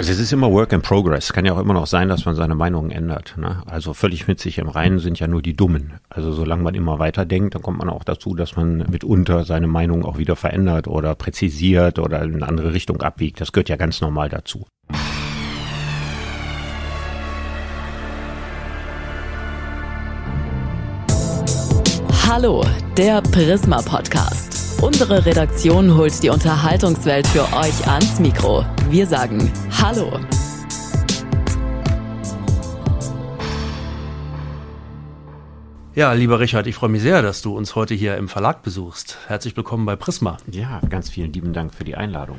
Also es ist immer Work in Progress. Kann ja auch immer noch sein, dass man seine Meinung ändert. Ne? Also völlig mit sich im Reinen sind ja nur die Dummen. Also solange man immer weiter denkt, dann kommt man auch dazu, dass man mitunter seine Meinung auch wieder verändert oder präzisiert oder in eine andere Richtung abbiegt. Das gehört ja ganz normal dazu. Hallo, der Prisma Podcast. Unsere Redaktion holt die Unterhaltungswelt für euch ans Mikro. Wir sagen Hallo. Ja, lieber Richard, ich freue mich sehr, dass du uns heute hier im Verlag besuchst. Herzlich willkommen bei Prisma. Ja, ganz vielen lieben Dank für die Einladung.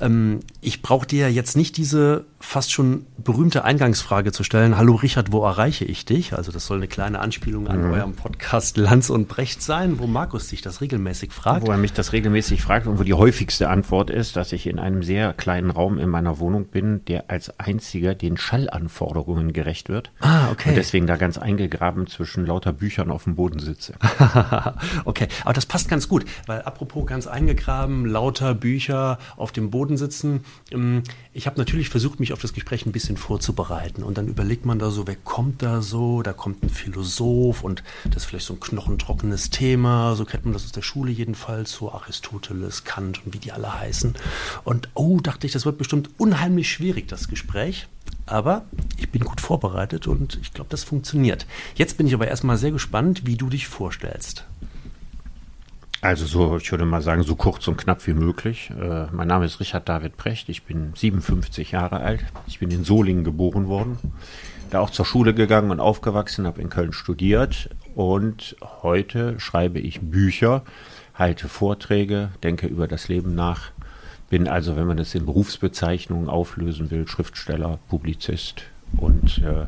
Ähm, ich brauche dir jetzt nicht diese fast schon berühmte Eingangsfrage zu stellen. Hallo Richard, wo erreiche ich dich? Also das soll eine kleine Anspielung an mhm. eurem Podcast Lanz und Brecht sein, wo Markus dich das regelmäßig fragt. Wo er mich das regelmäßig fragt und wo die häufigste Antwort ist, dass ich in einem sehr kleinen Raum in meiner Wohnung bin, der als einziger den Schallanforderungen gerecht wird. Ah, okay. Und deswegen da ganz eingegraben zwischen lauter Büchern auf dem Boden sitze. okay, aber das passt ganz gut, weil apropos ganz eingegraben, lauter Bücher auf dem Boden sitzen. Ähm, ich habe natürlich versucht, mich auf das Gespräch ein bisschen vorzubereiten. Und dann überlegt man da so, wer kommt da so? Da kommt ein Philosoph und das ist vielleicht so ein knochentrockenes Thema. So kennt man das aus der Schule jedenfalls, so Aristoteles, Kant und wie die alle heißen. Und oh, dachte ich, das wird bestimmt unheimlich schwierig, das Gespräch. Aber ich bin gut vorbereitet und ich glaube, das funktioniert. Jetzt bin ich aber erstmal sehr gespannt, wie du dich vorstellst. Also so, ich würde mal sagen, so kurz und knapp wie möglich. Äh, mein Name ist Richard David Precht, ich bin 57 Jahre alt. Ich bin in Solingen geboren worden, da auch zur Schule gegangen und aufgewachsen, habe in Köln studiert und heute schreibe ich Bücher, halte Vorträge, denke über das Leben nach. Bin also, wenn man das in Berufsbezeichnungen auflösen will, Schriftsteller, Publizist und äh,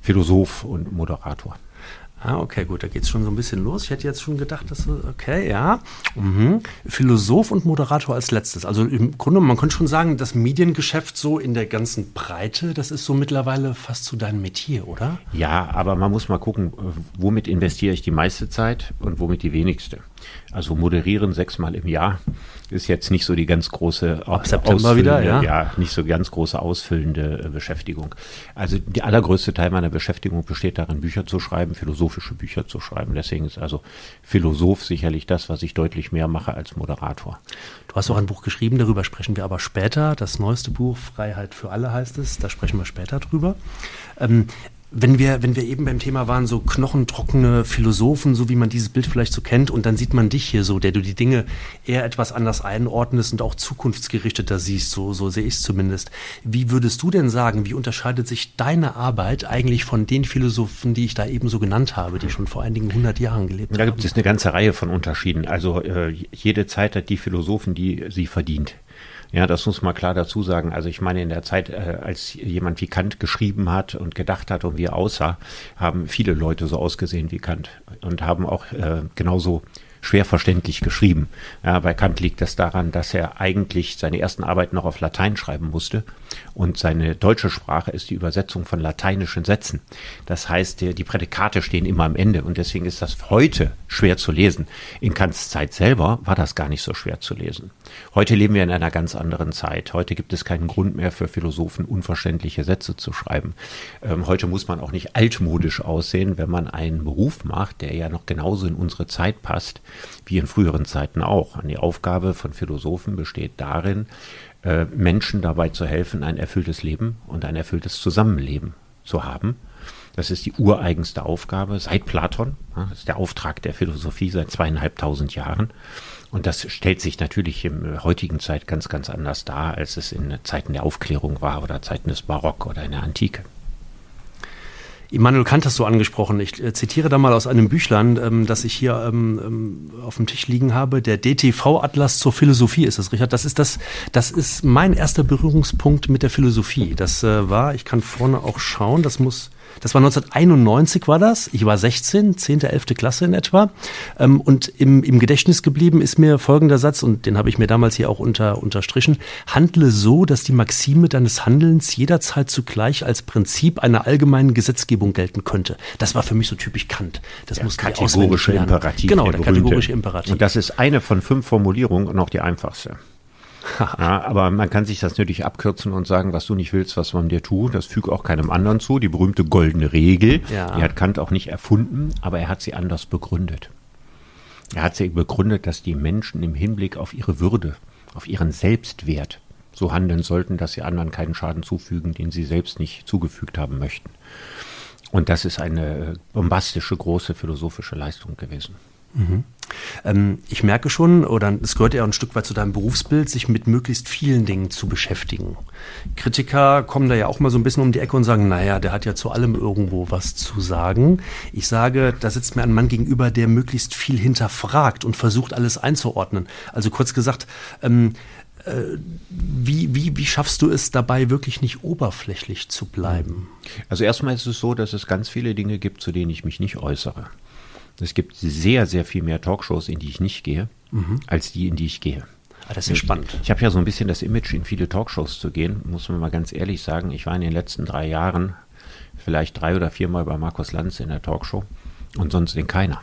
Philosoph und Moderator. Ah, okay, gut, da geht es schon so ein bisschen los. Ich hätte jetzt schon gedacht, dass, okay, ja. Mhm. Philosoph und Moderator als letztes. Also im Grunde, man könnte schon sagen, das Mediengeschäft so in der ganzen Breite, das ist so mittlerweile fast zu deinem Metier, oder? Ja, aber man muss mal gucken, womit investiere ich die meiste Zeit und womit die wenigste. Also moderieren sechsmal im Jahr ist jetzt nicht so die ganz große September wieder, ja? ja, nicht so ganz große ausfüllende äh, Beschäftigung. Also die allergrößte Teil meiner Beschäftigung besteht darin, Bücher zu schreiben, philosophische Bücher zu schreiben. Deswegen ist also Philosoph sicherlich das, was ich deutlich mehr mache als Moderator. Du hast auch ein Buch geschrieben, darüber sprechen wir aber später. Das neueste Buch, Freiheit für alle heißt es, da sprechen wir später drüber. Ähm, wenn wir, wenn wir eben beim Thema waren, so knochentrockene Philosophen, so wie man dieses Bild vielleicht so kennt, und dann sieht man dich hier so, der du die Dinge eher etwas anders einordnest und auch zukunftsgerichteter siehst, so, so sehe ich es zumindest. Wie würdest du denn sagen, wie unterscheidet sich deine Arbeit eigentlich von den Philosophen, die ich da eben so genannt habe, die schon vor einigen hundert Jahren gelebt haben? Da gibt es eine ganze Reihe von Unterschieden. Also äh, jede Zeit hat die Philosophen, die sie verdient. Ja, das muss man klar dazu sagen. Also ich meine, in der Zeit, äh, als jemand wie Kant geschrieben hat und gedacht hat und wie er aussah, haben viele Leute so ausgesehen wie Kant und haben auch äh, genauso schwer verständlich geschrieben. Ja, bei Kant liegt das daran, dass er eigentlich seine ersten Arbeiten noch auf Latein schreiben musste und seine deutsche Sprache ist die Übersetzung von lateinischen Sätzen. Das heißt, die Prädikate stehen immer am Ende und deswegen ist das heute schwer zu lesen. In Kants Zeit selber war das gar nicht so schwer zu lesen. Heute leben wir in einer ganz anderen Zeit. Heute gibt es keinen Grund mehr für Philosophen, unverständliche Sätze zu schreiben. Ähm, heute muss man auch nicht altmodisch aussehen, wenn man einen Beruf macht, der ja noch genauso in unsere Zeit passt, wie in früheren Zeiten auch. Und die Aufgabe von Philosophen besteht darin, äh, Menschen dabei zu helfen, ein erfülltes Leben und ein erfülltes Zusammenleben zu haben. Das ist die ureigenste Aufgabe seit Platon. Das ist der Auftrag der Philosophie seit zweieinhalbtausend Jahren. Und das stellt sich natürlich in heutigen Zeit ganz, ganz anders dar, als es in Zeiten der Aufklärung war oder Zeiten des Barock oder in der Antike. Immanuel Kant hast du angesprochen. Ich äh, zitiere da mal aus einem Büchlein, ähm, das ich hier ähm, ähm auf dem Tisch liegen habe. Der DTV-Atlas zur Philosophie ist das, Richard. Das ist das, das ist mein erster Berührungspunkt mit der Philosophie. Das äh, war, ich kann vorne auch schauen, das muss das war 1991 war das. Ich war 16, 10., 11. Klasse in etwa. Ähm, und im, im Gedächtnis geblieben ist mir folgender Satz, und den habe ich mir damals hier auch unter, unterstrichen. Handle so, dass die Maxime deines Handelns jederzeit zugleich als Prinzip einer allgemeinen Gesetzgebung gelten könnte. Das war für mich so typisch Kant. Das der muss kategorische Imperativ. Genau, der, der kategorische Imperativ. Und das ist eine von fünf Formulierungen und auch die einfachste. ja, aber man kann sich das natürlich abkürzen und sagen, was du nicht willst, was man dir tut. Das fügt auch keinem anderen zu. Die berühmte goldene Regel, ja. die hat Kant auch nicht erfunden, aber er hat sie anders begründet. Er hat sie begründet, dass die Menschen im Hinblick auf ihre Würde, auf ihren Selbstwert so handeln sollten, dass sie anderen keinen Schaden zufügen, den sie selbst nicht zugefügt haben möchten. Und das ist eine bombastische, große philosophische Leistung gewesen. Mhm. Ähm, ich merke schon, oder es gehört ja ein Stück weit zu deinem Berufsbild, sich mit möglichst vielen Dingen zu beschäftigen. Kritiker kommen da ja auch mal so ein bisschen um die Ecke und sagen, naja, der hat ja zu allem irgendwo was zu sagen. Ich sage, da sitzt mir ein Mann gegenüber, der möglichst viel hinterfragt und versucht, alles einzuordnen. Also kurz gesagt, ähm, äh, wie, wie, wie schaffst du es dabei, wirklich nicht oberflächlich zu bleiben? Also erstmal ist es so, dass es ganz viele Dinge gibt, zu denen ich mich nicht äußere. Es gibt sehr, sehr viel mehr Talkshows, in die ich nicht gehe, mhm. als die, in die ich gehe. Ah, das ist ja spannend. Ich habe ja so ein bisschen das Image, in viele Talkshows zu gehen, muss man mal ganz ehrlich sagen. Ich war in den letzten drei Jahren vielleicht drei oder viermal bei Markus Lanz in der Talkshow und sonst in keiner.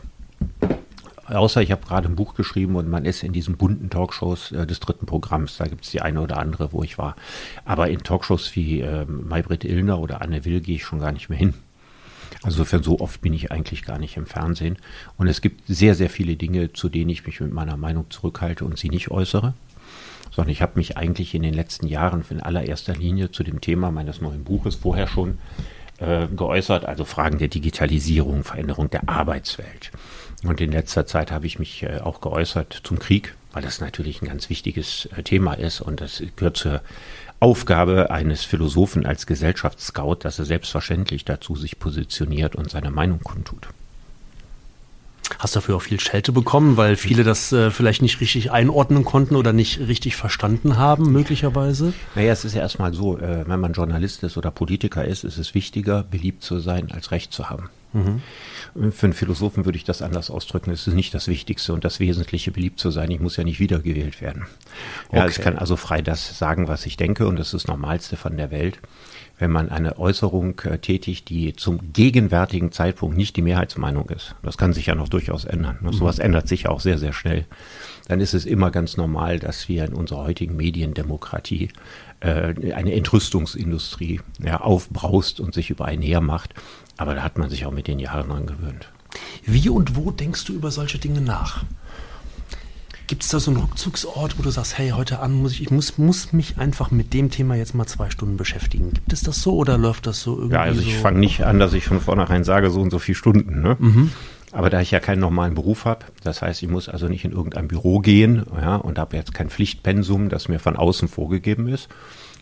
Außer ich habe gerade ein Buch geschrieben und man ist in diesen bunten Talkshows äh, des dritten Programms. Da gibt es die eine oder andere, wo ich war. Aber in Talkshows wie äh, Maybrit Illner oder Anne Will gehe ich schon gar nicht mehr hin. Also insofern so oft bin ich eigentlich gar nicht im Fernsehen. Und es gibt sehr, sehr viele Dinge, zu denen ich mich mit meiner Meinung zurückhalte und sie nicht äußere. Sondern ich habe mich eigentlich in den letzten Jahren in allererster Linie zu dem Thema meines neuen Buches vorher schon äh, geäußert, also Fragen der Digitalisierung, Veränderung der Arbeitswelt. Und in letzter Zeit habe ich mich äh, auch geäußert zum Krieg, weil das natürlich ein ganz wichtiges äh, Thema ist und das gehört zur Aufgabe eines Philosophen als Gesellschaftsscout, dass er selbstverständlich dazu sich positioniert und seine Meinung kundtut. Hast dafür auch viel Schelte bekommen, weil viele das äh, vielleicht nicht richtig einordnen konnten oder nicht richtig verstanden haben, möglicherweise? Naja, es ist ja erstmal so, äh, wenn man Journalist ist oder Politiker ist, ist es wichtiger, beliebt zu sein, als Recht zu haben. Mhm. Für einen Philosophen würde ich das anders ausdrücken. Es ist nicht das Wichtigste und das Wesentliche, beliebt zu sein. Ich muss ja nicht wiedergewählt werden. Ja, okay. ich kann also frei das sagen, was ich denke und das ist das Normalste von der Welt. Wenn man eine Äußerung äh, tätigt, die zum gegenwärtigen Zeitpunkt nicht die Mehrheitsmeinung ist, das kann sich ja noch durchaus ändern. Ne? Mhm. Sowas ändert sich auch sehr, sehr schnell. Dann ist es immer ganz normal, dass wir in unserer heutigen Mediendemokratie äh, eine Entrüstungsindustrie ja, aufbraust und sich über einen hermacht. Aber da hat man sich auch mit den Jahren dran gewöhnt. Wie und wo denkst du über solche Dinge nach? Gibt es da so einen Rückzugsort, wo du sagst, hey, heute an muss ich, ich muss, muss mich einfach mit dem Thema jetzt mal zwei Stunden beschäftigen. Gibt es das so oder läuft das so irgendwie? Ja, also ich so? fange nicht an, dass ich von vornherein sage, so und so viele Stunden. Ne? Mhm. Aber da ich ja keinen normalen Beruf habe, das heißt, ich muss also nicht in irgendein Büro gehen ja, und habe jetzt kein Pflichtpensum, das mir von außen vorgegeben ist,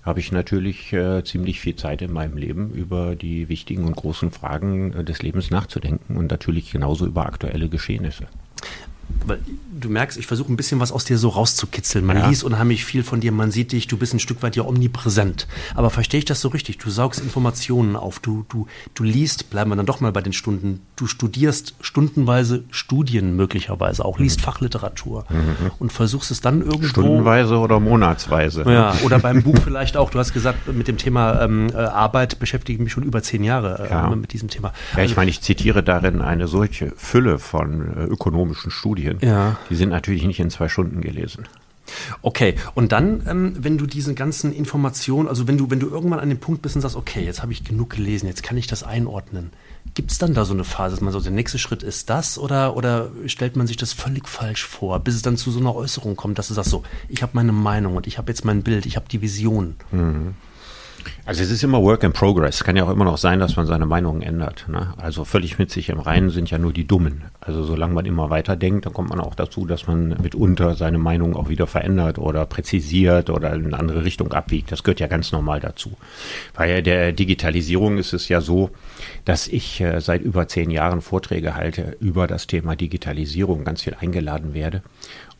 habe ich natürlich äh, ziemlich viel Zeit in meinem Leben über die wichtigen und großen Fragen äh, des Lebens nachzudenken und natürlich genauso über aktuelle Geschehnisse weil du merkst, ich versuche ein bisschen was aus dir so rauszukitzeln. Man ja. liest unheimlich viel von dir, man sieht dich, du bist ein Stück weit ja omnipräsent. Aber verstehe ich das so richtig? Du saugst Informationen auf, du, du, du liest, bleiben wir dann doch mal bei den Stunden, du studierst stundenweise Studien möglicherweise, auch liest mhm. Fachliteratur mhm. und versuchst es dann irgendwo. Stundenweise oder monatsweise. Ja, oder beim Buch vielleicht auch. Du hast gesagt, mit dem Thema ähm, äh, Arbeit beschäftige ich mich schon über zehn Jahre äh, ja. mit diesem Thema. Ja, ich also, meine, ich zitiere darin eine solche Fülle von äh, ökonomischen Studien Studien. Ja. Die sind natürlich nicht in zwei Stunden gelesen. Okay, und dann, ähm, wenn du diese ganzen Informationen, also wenn du, wenn du irgendwann an dem Punkt bist und sagst, okay, jetzt habe ich genug gelesen, jetzt kann ich das einordnen, gibt es dann da so eine Phase, dass man so, der nächste Schritt ist das oder, oder stellt man sich das völlig falsch vor, bis es dann zu so einer Äußerung kommt, dass du sagst, so, ich habe meine Meinung und ich habe jetzt mein Bild, ich habe die Vision. Mhm. Also es ist immer Work in Progress. Kann ja auch immer noch sein, dass man seine Meinung ändert. Ne? Also völlig mit sich im Reinen sind ja nur die Dummen. Also solange man immer weiter denkt, dann kommt man auch dazu, dass man mitunter seine Meinung auch wieder verändert oder präzisiert oder in eine andere Richtung abbiegt. Das gehört ja ganz normal dazu. Bei der Digitalisierung ist es ja so, dass ich äh, seit über zehn Jahren Vorträge halte über das Thema Digitalisierung, ganz viel eingeladen werde.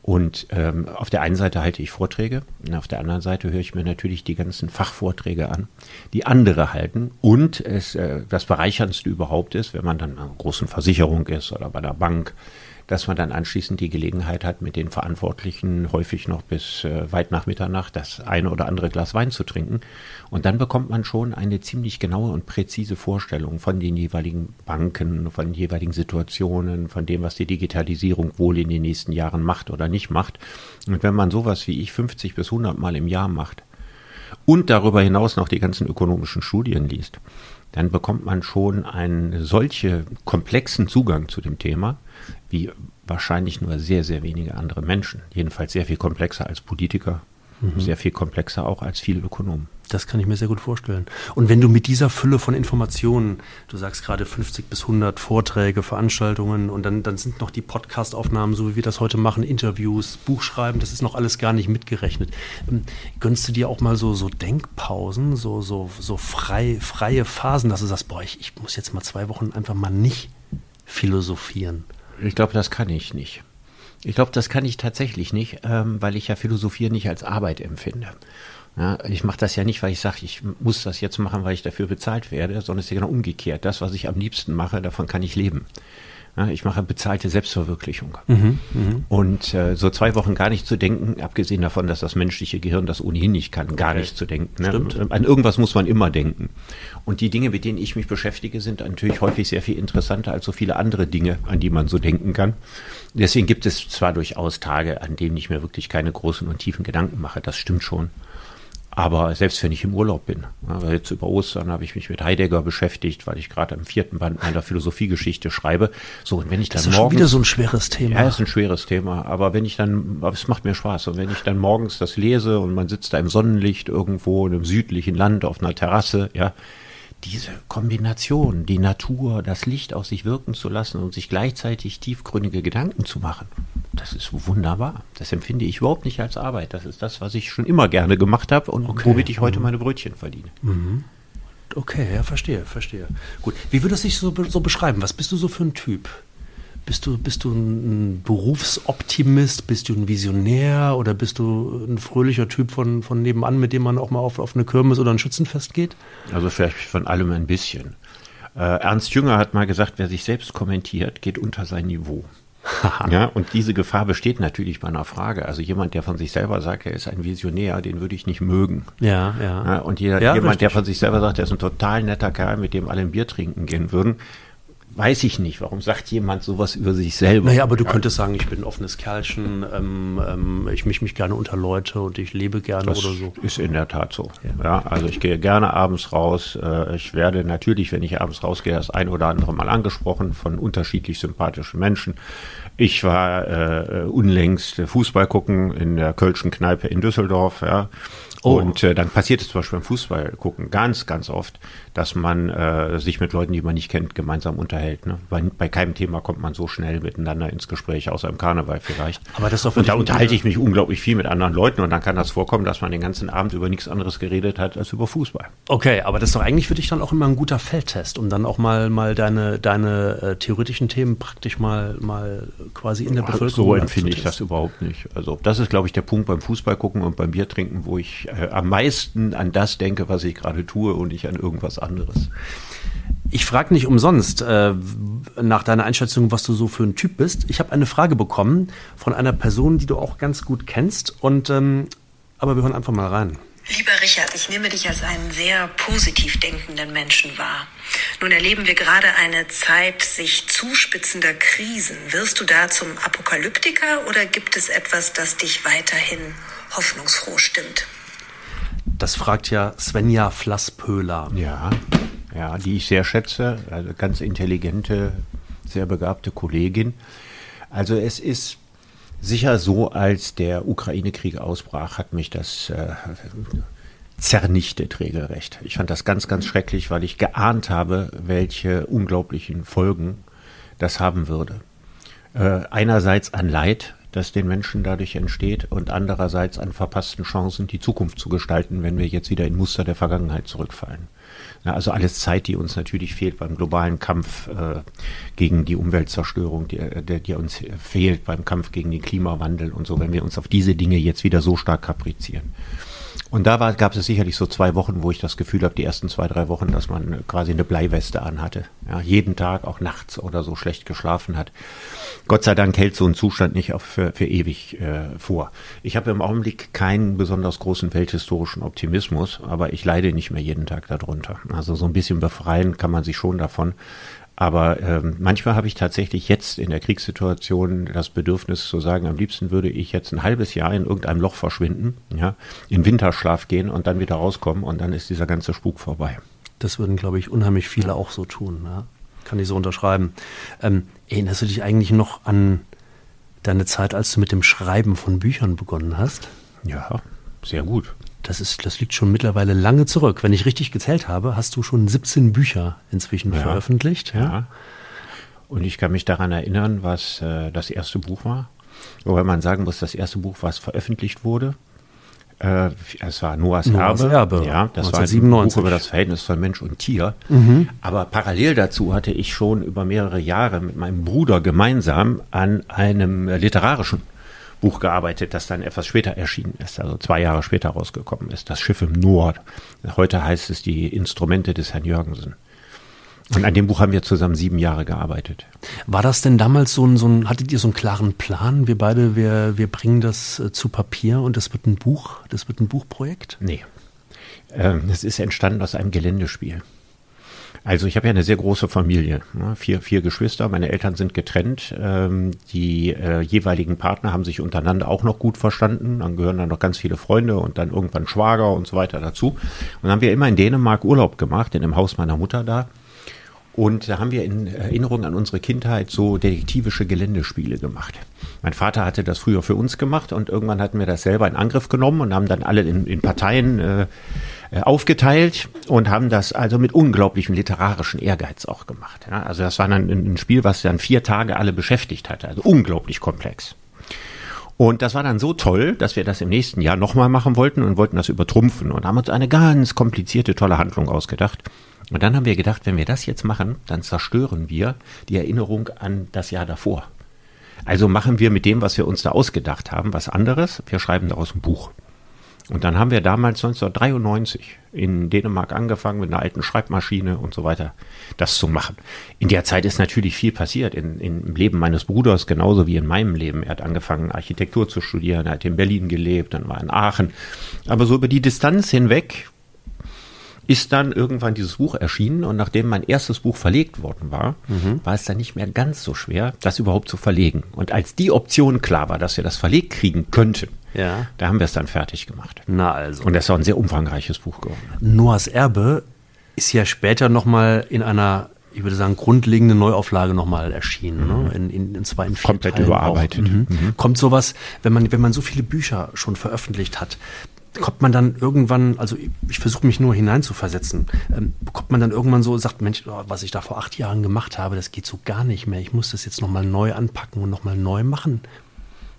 Und ähm, auf der einen Seite halte ich Vorträge auf der anderen Seite höre ich mir natürlich die ganzen Fachvorträge an, die andere halten. Und es, äh, das Bereicherndste überhaupt ist, wenn man dann in einer großen Versicherung ist oder bei der Bank, dass man dann anschließend die Gelegenheit hat, mit den Verantwortlichen häufig noch bis äh, weit nach Mitternacht das eine oder andere Glas Wein zu trinken. Und dann bekommt man schon eine ziemlich genaue und präzise Vorstellung von den jeweiligen Banken, von den jeweiligen Situationen, von dem, was die Digitalisierung wohl in den nächsten Jahren macht oder nicht macht. Und wenn man sowas wie ich 50 bis 100 Mal im Jahr macht und darüber hinaus noch die ganzen ökonomischen Studien liest, dann bekommt man schon einen solche komplexen Zugang zu dem Thema, wie wahrscheinlich nur sehr, sehr wenige andere Menschen. Jedenfalls sehr viel komplexer als Politiker, mhm. sehr viel komplexer auch als viele Ökonomen. Das kann ich mir sehr gut vorstellen. Und wenn du mit dieser Fülle von Informationen, du sagst gerade 50 bis 100 Vorträge, Veranstaltungen und dann, dann sind noch die Podcast-Aufnahmen, so wie wir das heute machen, Interviews, Buchschreiben, das ist noch alles gar nicht mitgerechnet. Ähm, gönnst du dir auch mal so, so Denkpausen, so, so, so frei, freie Phasen, dass du sagst, boah, ich, ich muss jetzt mal zwei Wochen einfach mal nicht philosophieren? Ich glaube, das kann ich nicht. Ich glaube, das kann ich tatsächlich nicht, ähm, weil ich ja Philosophie nicht als Arbeit empfinde. Ja, ich mache das ja nicht, weil ich sage, ich muss das jetzt machen, weil ich dafür bezahlt werde, sondern es ist ja genau umgekehrt. Das, was ich am liebsten mache, davon kann ich leben. Ja, ich mache bezahlte Selbstverwirklichung. Mhm, mh. Und äh, so zwei Wochen gar nicht zu denken, abgesehen davon, dass das menschliche Gehirn das ohnehin nicht kann, gar okay. nicht zu denken. Ne? Stimmt. An irgendwas muss man immer denken. Und die Dinge, mit denen ich mich beschäftige, sind natürlich häufig sehr viel interessanter als so viele andere Dinge, an die man so denken kann. Deswegen gibt es zwar durchaus Tage, an denen ich mir wirklich keine großen und tiefen Gedanken mache, das stimmt schon. Aber selbst wenn ich im Urlaub bin, also jetzt über Ostern habe ich mich mit Heidegger beschäftigt, weil ich gerade im vierten Band meiner Philosophiegeschichte schreibe. So, und wenn ich dann das ist morgens, schon wieder so ein schweres Thema. Ja, ist ein schweres Thema. Aber wenn ich dann, aber es macht mir Spaß. Und wenn ich dann morgens das lese und man sitzt da im Sonnenlicht irgendwo in einem südlichen Land auf einer Terrasse, ja, diese Kombination, die Natur, das Licht auf sich wirken zu lassen und sich gleichzeitig tiefgründige Gedanken zu machen, das ist wunderbar. Das empfinde ich überhaupt nicht als Arbeit. Das ist das, was ich schon immer gerne gemacht habe und okay. womit ich heute mhm. meine Brötchen verdiene. Mhm. Okay, ja, verstehe, verstehe. Gut. Wie würdest du dich so, so beschreiben? Was bist du so für ein Typ? Bist du, bist du ein Berufsoptimist? Bist du ein Visionär? Oder bist du ein fröhlicher Typ von, von nebenan, mit dem man auch mal auf, auf eine Kirmes oder ein Schützenfest geht? Also vielleicht von allem ein bisschen. Äh, Ernst Jünger hat mal gesagt, wer sich selbst kommentiert, geht unter sein Niveau. ja, und diese Gefahr besteht natürlich bei einer Frage. Also jemand, der von sich selber sagt, er ist ein Visionär, den würde ich nicht mögen. Ja, ja. ja und jeder, ja, jemand, richtig. der von sich selber sagt, er ist ein total netter Kerl, mit dem alle ein Bier trinken gehen würden, weiß ich nicht. Warum sagt jemand sowas über sich selber? Naja, aber du könntest sagen, ich bin ein offenes Kerlchen, ähm, ähm, ich mische mich gerne unter Leute und ich lebe gerne das oder so. Ist in der Tat so. Ja. ja. also ich gehe gerne abends raus. Äh, ich werde natürlich, wenn ich abends rausgehe, das ein oder andere Mal angesprochen von unterschiedlich sympathischen Menschen. Ich war äh, unlängst Fußball gucken in der Kölschen Kneipe in Düsseldorf, ja. Oh. Und äh, dann passiert es zum Beispiel beim Fußball gucken ganz, ganz oft, dass man äh, sich mit Leuten, die man nicht kennt, gemeinsam unterhält. Ne? Bei, bei keinem Thema kommt man so schnell miteinander ins Gespräch, außer im Karneval vielleicht. Aber das ist doch und da unterhalte ich mich unglaublich viel mit anderen Leuten und dann kann das vorkommen, dass man den ganzen Abend über nichts anderes geredet hat als über Fußball. Okay, aber das ist doch eigentlich für dich dann auch immer ein guter Feldtest, um dann auch mal, mal deine, deine äh, theoretischen Themen praktisch mal, mal quasi in der Bevölkerung So empfinde ich das überhaupt nicht. Also das ist, glaube ich, der Punkt beim Fußball gucken und beim Bier trinken, wo ich äh, am meisten an das denke, was ich gerade tue und nicht an irgendwas anderes. Ich frage nicht umsonst äh, nach deiner Einschätzung, was du so für ein Typ bist. Ich habe eine Frage bekommen von einer Person, die du auch ganz gut kennst. Und ähm, aber wir hören einfach mal rein. Lieber Richard, ich nehme dich als einen sehr positiv denkenden Menschen wahr. Nun erleben wir gerade eine Zeit sich zuspitzender Krisen. Wirst du da zum Apokalyptiker oder gibt es etwas, das dich weiterhin hoffnungsfroh stimmt? Das fragt ja Svenja Flasspöhler. Ja, ja, die ich sehr schätze. Also ganz intelligente, sehr begabte Kollegin. Also es ist sicher so, als der Ukraine-Krieg ausbrach, hat mich das äh, zernichtet regelrecht. Ich fand das ganz, ganz schrecklich, weil ich geahnt habe, welche unglaublichen Folgen das haben würde. Äh, einerseits an Leid, das den Menschen dadurch entsteht und andererseits an verpassten Chancen, die Zukunft zu gestalten, wenn wir jetzt wieder in Muster der Vergangenheit zurückfallen. Ja, also alles Zeit, die uns natürlich fehlt beim globalen Kampf äh, gegen die Umweltzerstörung, die, äh, der, die uns fehlt beim Kampf gegen den Klimawandel und so, wenn wir uns auf diese Dinge jetzt wieder so stark kaprizieren. Und da war, gab es sicherlich so zwei Wochen, wo ich das Gefühl habe, die ersten zwei, drei Wochen, dass man quasi eine Bleiweste anhatte. Ja, jeden Tag, auch nachts oder so schlecht geschlafen hat. Gott sei Dank hält so ein Zustand nicht auf für, für ewig äh, vor. Ich habe im Augenblick keinen besonders großen welthistorischen Optimismus, aber ich leide nicht mehr jeden Tag darunter. Also so ein bisschen befreien kann man sich schon davon. Aber ähm, manchmal habe ich tatsächlich jetzt in der Kriegssituation das Bedürfnis zu sagen, am liebsten würde ich jetzt ein halbes Jahr in irgendeinem Loch verschwinden, ja, in Winterschlaf gehen und dann wieder rauskommen und dann ist dieser ganze Spuk vorbei. Das würden, glaube ich, unheimlich viele auch so tun. Ja? Kann ich so unterschreiben. Ähm, erinnerst du dich eigentlich noch an deine Zeit, als du mit dem Schreiben von Büchern begonnen hast? Ja, sehr gut. Das, ist, das liegt schon mittlerweile lange zurück. Wenn ich richtig gezählt habe, hast du schon 17 Bücher inzwischen ja, veröffentlicht. Ja? ja. Und ich kann mich daran erinnern, was äh, das erste Buch war. Wobei man sagen muss, das erste Buch, was veröffentlicht wurde, äh, es war Noahs, Noahs Erbe. Erbe. Ja, das 1997. war ein Buch über das Verhältnis von Mensch und Tier. Mhm. Aber parallel dazu hatte ich schon über mehrere Jahre mit meinem Bruder gemeinsam an einem literarischen Buch gearbeitet, das dann etwas später erschienen ist, also zwei Jahre später rausgekommen ist. Das Schiff im Nord. Heute heißt es die Instrumente des Herrn Jürgensen. Und an dem Buch haben wir zusammen sieben Jahre gearbeitet. War das denn damals so ein, so ein hattet ihr so einen klaren Plan? Wir beide, wir, wir bringen das äh, zu Papier und das wird ein Buch, das wird ein Buchprojekt? Nee. Ähm, es ist entstanden aus einem Geländespiel. Also ich habe ja eine sehr große Familie, ne? vier, vier Geschwister, meine Eltern sind getrennt, ähm, die äh, jeweiligen Partner haben sich untereinander auch noch gut verstanden, dann gehören dann noch ganz viele Freunde und dann irgendwann Schwager und so weiter dazu. Und dann haben wir immer in Dänemark Urlaub gemacht, in dem Haus meiner Mutter da. Und da haben wir in Erinnerung an unsere Kindheit so detektivische Geländespiele gemacht. Mein Vater hatte das früher für uns gemacht und irgendwann hatten wir das selber in Angriff genommen und haben dann alle in, in Parteien äh, äh, aufgeteilt und haben das also mit unglaublichem literarischen Ehrgeiz auch gemacht. Ja, also das war dann ein Spiel, was dann vier Tage alle beschäftigt hatte, also unglaublich komplex. Und das war dann so toll, dass wir das im nächsten Jahr nochmal machen wollten und wollten das übertrumpfen und haben uns eine ganz komplizierte, tolle Handlung ausgedacht. Und dann haben wir gedacht, wenn wir das jetzt machen, dann zerstören wir die Erinnerung an das Jahr davor. Also machen wir mit dem, was wir uns da ausgedacht haben, was anderes. Wir schreiben daraus ein Buch. Und dann haben wir damals 1993 in Dänemark angefangen mit einer alten Schreibmaschine und so weiter, das zu machen. In der Zeit ist natürlich viel passiert in, in, im Leben meines Bruders, genauso wie in meinem Leben. Er hat angefangen, Architektur zu studieren, er hat in Berlin gelebt, dann war er in Aachen. Aber so über die Distanz hinweg ist dann irgendwann dieses Buch erschienen und nachdem mein erstes Buch verlegt worden war, mhm. war es dann nicht mehr ganz so schwer, das überhaupt zu verlegen. Und als die Option klar war, dass wir das verlegt kriegen könnten, ja. da haben wir es dann fertig gemacht. Na also. Und das war ein sehr umfangreiches Buch geworden. Noahs Erbe ist ja später nochmal in einer ich würde sagen, grundlegende Neuauflage nochmal erschienen, ne? mhm. ne? in, in, in zwei, in vier Komplett Teilen überarbeitet. Mhm. Mhm. Kommt sowas, wenn man, wenn man so viele Bücher schon veröffentlicht hat, kommt man dann irgendwann, also ich, ich versuche mich nur hineinzuversetzen, ähm, kommt man dann irgendwann so, sagt, Mensch, oh, was ich da vor acht Jahren gemacht habe, das geht so gar nicht mehr. Ich muss das jetzt nochmal neu anpacken und nochmal neu machen.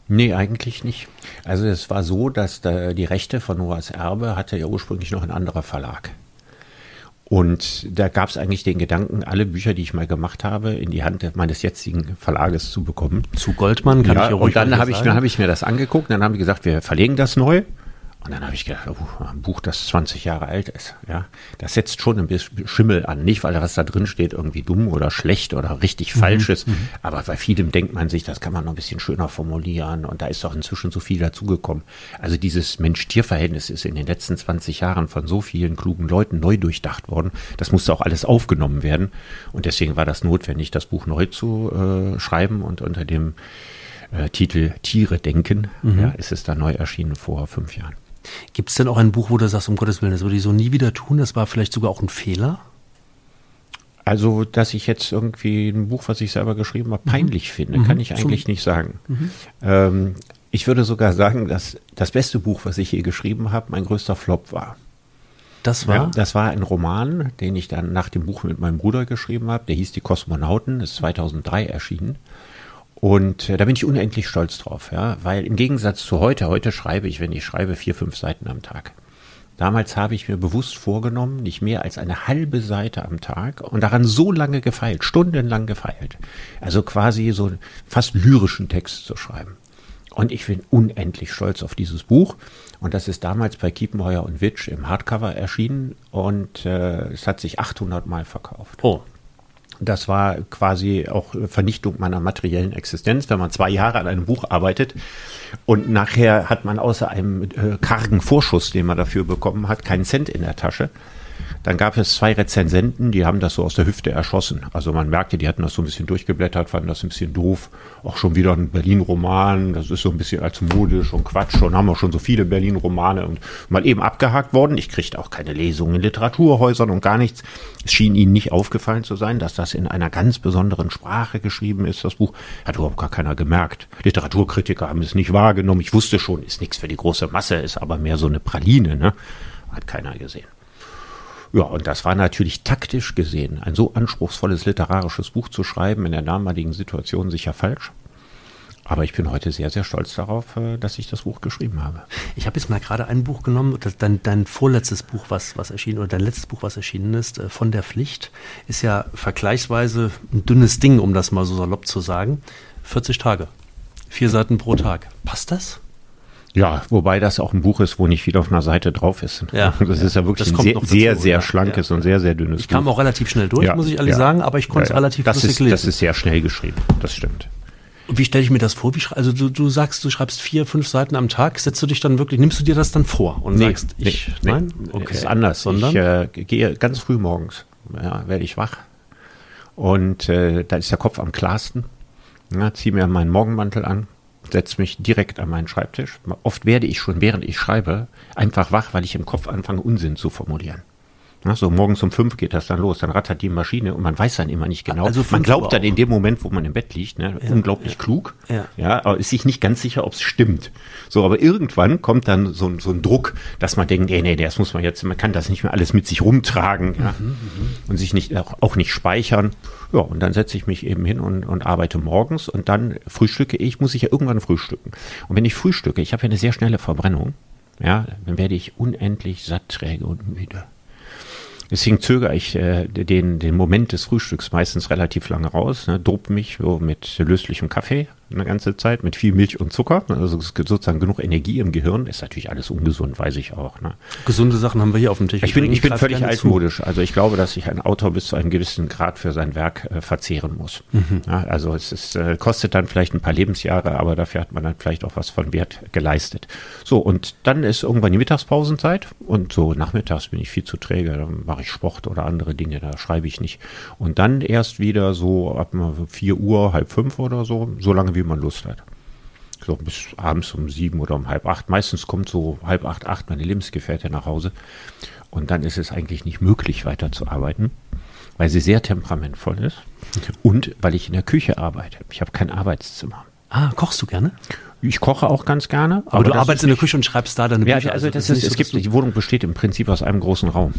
Nee, eigentlich nicht. Also es war so, dass da die Rechte von Noahs Erbe hatte ja ursprünglich noch ein anderer Verlag. Und da gab es eigentlich den Gedanken, alle Bücher, die ich mal gemacht habe, in die Hand meines jetzigen Verlages zu bekommen. Zu Goldmann kann ja, ich ja ruhig Und dann habe ich, dann habe ich mir das angeguckt, dann haben die gesagt, wir verlegen das neu. Und dann habe ich gedacht, oh, ein Buch, das 20 Jahre alt ist, ja, das setzt schon ein bisschen Schimmel an. Nicht, weil was da drin steht irgendwie dumm oder schlecht oder richtig mhm, falsch ist, mhm. aber bei vielem denkt man sich, das kann man noch ein bisschen schöner formulieren und da ist doch inzwischen so viel dazugekommen. Also dieses Mensch-Tier-Verhältnis ist in den letzten 20 Jahren von so vielen klugen Leuten neu durchdacht worden. Das musste auch alles aufgenommen werden und deswegen war das notwendig, das Buch neu zu äh, schreiben und unter dem äh, Titel Tiere denken, mhm. ja, ist es da neu erschienen vor fünf Jahren. Gibt es denn auch ein Buch, wo du sagst, um Gottes Willen, das würde ich so nie wieder tun? Das war vielleicht sogar auch ein Fehler? Also, dass ich jetzt irgendwie ein Buch, was ich selber geschrieben habe, peinlich mhm. finde, kann mhm. ich eigentlich Zum nicht sagen. Mhm. Ähm, ich würde sogar sagen, dass das beste Buch, was ich je geschrieben habe, mein größter Flop war. Das war? Ja, das war ein Roman, den ich dann nach dem Buch mit meinem Bruder geschrieben habe. Der hieß Die Kosmonauten, ist 2003 erschienen. Und äh, da bin ich unendlich stolz drauf, ja, weil im Gegensatz zu heute, heute schreibe ich, wenn ich schreibe, vier, fünf Seiten am Tag. Damals habe ich mir bewusst vorgenommen, nicht mehr als eine halbe Seite am Tag und daran so lange gefeilt, stundenlang gefeilt. Also quasi so fast lyrischen Text zu schreiben. Und ich bin unendlich stolz auf dieses Buch. Und das ist damals bei Kiepenheuer und Witsch im Hardcover erschienen und äh, es hat sich 800 Mal verkauft. Oh. Das war quasi auch Vernichtung meiner materiellen Existenz, wenn man zwei Jahre an einem Buch arbeitet und nachher hat man außer einem äh, kargen Vorschuss, den man dafür bekommen hat, keinen Cent in der Tasche. Dann gab es zwei Rezensenten, die haben das so aus der Hüfte erschossen. Also man merkte, die hatten das so ein bisschen durchgeblättert, fanden das ein bisschen doof. Auch schon wieder ein Berlin-Roman, das ist so ein bisschen als modisch und Quatsch und haben auch schon so viele Berlin-Romane und mal eben abgehakt worden. Ich kriegte auch keine Lesungen in Literaturhäusern und gar nichts. Es schien ihnen nicht aufgefallen zu sein, dass das in einer ganz besonderen Sprache geschrieben ist, das Buch. Hat überhaupt gar keiner gemerkt. Literaturkritiker haben es nicht wahrgenommen. Ich wusste schon, ist nichts für die große Masse, ist aber mehr so eine Praline, ne? Hat keiner gesehen. Ja, und das war natürlich taktisch gesehen ein so anspruchsvolles literarisches Buch zu schreiben in der damaligen Situation sicher falsch. Aber ich bin heute sehr, sehr stolz darauf, äh, dass ich das Buch geschrieben habe. Ich habe jetzt mal gerade ein Buch genommen, dein, dein vorletztes Buch, was, was erschienen, oder dein letztes Buch, was erschienen ist, äh, von der Pflicht, ist ja vergleichsweise ein dünnes Ding, um das mal so salopp zu sagen. 40 Tage. Vier Seiten pro Tag. Passt das? Ja, wobei das auch ein Buch ist, wo nicht viel auf einer Seite drauf ist. Ja, das ist ja wirklich ein sehr, dazu, sehr, sehr ja. schlankes Ja. und sehr, sehr dünnes Ich kam Buch. auch relativ schnell durch, Ja, muss ich ehrlich ja. sagen, aber ich konnte es Ja, ja. relativ das ist, lesen. Das ist sehr schnell geschrieben, das stimmt. Und Wie stelle ich mir das vor? Wie also du, du sagst, du schreibst vier, fünf Seiten am Tag. Setzt du dich dann wirklich, nimmst du dir das dann vor und sagst, ich, nein, okay. ist anders. Sondern? Ich äh, gehe ganz früh morgens, ja, werde ich wach und äh, da ist der Kopf am klarsten. Ja, ziehe mir meinen Morgenmantel an, setze mich direkt an meinen Schreibtisch. Oft werde ich schon, während ich schreibe, einfach wach, weil ich im Kopf anfange, Unsinn zu formulieren. Ja, so morgens um fünf geht das dann los, dann rattert die Maschine und man weiß dann immer nicht genau. Also man glaubt dann in dem Moment, wo man im Bett liegt, ne, unglaublich klug, Ja. ja, aber ist sich nicht ganz sicher, ob es stimmt. So, aber irgendwann kommt dann so, ein- so ein Druck, dass man denkt, nee, nee, das muss man jetzt, man kann das nicht mehr alles mit sich rumtragen, ja, und sich nicht, auch, auch nicht speichern. Ja, und dann setze ich mich eben hin und, und arbeite morgens und dann frühstücke ich, muss ich ja irgendwann frühstücken. Und wenn ich frühstücke, ich habe ja eine sehr schnelle Verbrennung, ja, dann werde ich unendlich satt, träge und müde. Deswegen zögere ich äh, den, den Moment des Frühstücks meistens relativ lange raus, ne, dope mich so mit löslichem Kaffee eine ganze Zeit, mit viel Milch und Zucker. Also es gibt sozusagen genug Energie im Gehirn. Ist natürlich alles ungesund, weiß ich auch. Ne. Gesunde Sachen haben wir hier auf dem Tisch. Ich bin, ich bin völlig gerne zu. altmodisch. Also ich glaube, dass sich ein Autor bis zu einem gewissen Grad für sein Werk äh, verzehren muss. Mhm. Ja, also es ist, äh, kostet dann vielleicht ein paar Lebensjahre, aber dafür hat man dann vielleicht auch was von Wert geleistet. So, und dann ist irgendwann die Mittagspausenzeit und so nachmittags bin ich viel zu träge. Dann mache ich Sport oder andere Dinge, da schreibe ich nicht. Und dann erst wieder so ab mal so vier Uhr, halb fünf oder so, so lange wie man Lust hat so bis abends um sieben oder um halb acht. Meistens kommt so halb acht, acht meine Lebensgefährtin nach Hause. Und dann ist es eigentlich nicht möglich, weiterzuarbeiten, weil sie sehr temperamentvoll ist und weil ich in der Küche arbeite. Ich habe kein Arbeitszimmer. Ah, kochst du gerne? Ich koche auch ganz gerne. Aber, du das arbeitest in der Küche und schreibst da deine ja, Bücher. also das nicht ist, so, es gibt, du- die Wohnung besteht im Prinzip aus einem großen Raum.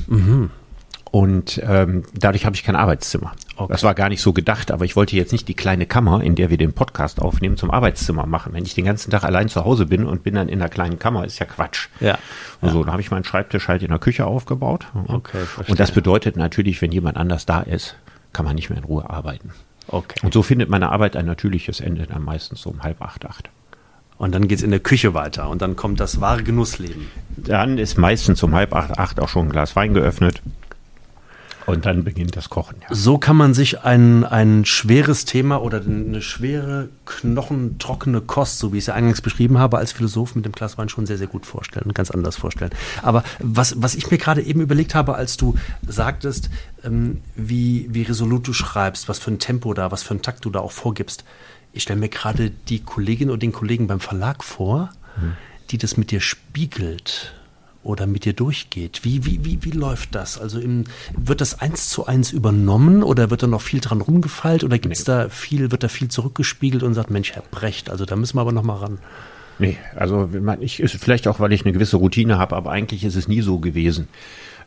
Und ähm, dadurch habe ich kein Arbeitszimmer. Okay. Das war gar nicht so gedacht, aber ich wollte jetzt nicht die kleine Kammer, in der wir den Podcast aufnehmen, zum Arbeitszimmer machen. Wenn ich den ganzen Tag allein zu Hause bin und bin dann in einer kleinen Kammer, ist ja Quatsch. Ja. Also dann habe ich meinen Schreibtisch halt in der Küche aufgebaut. Okay, verstehe. Und das bedeutet natürlich, wenn jemand anders da ist, kann man nicht mehr in Ruhe arbeiten. Okay. Und so findet meine Arbeit ein natürliches Ende dann meistens so um halb acht, acht. Und dann geht's in der Küche weiter und dann kommt das wahre Genussleben. Dann ist meistens um halb acht, acht auch schon ein Glas Wein geöffnet. Und dann beginnt das Kochen. Ja. So kann man sich ein, ein schweres Thema oder eine schwere, knochentrockene Kost, so wie ich es ja eingangs beschrieben habe, als Philosoph mit dem Glas Wein schon sehr, sehr gut vorstellen, ganz anders vorstellen. Aber was, was ich mir gerade eben überlegt habe, als du sagtest, ähm, wie, wie resolut du schreibst, was für ein Tempo da, was für einen Takt du da auch vorgibst, ich stelle mir gerade die Kollegin und den Kollegen beim Verlag vor, die das mit dir spiegelt oder mit dir durchgeht. Wie, wie, wie, wie läuft das? Also im, wird das eins zu eins übernommen oder wird da noch viel dran rumgefeilt oder gibt's da viel, wird da viel zurückgespiegelt und sagt, Mensch, Herr Brecht, also da müssen wir aber noch mal ran. Nee, also ich ist vielleicht auch, weil ich eine gewisse Routine habe, aber eigentlich ist es nie so gewesen.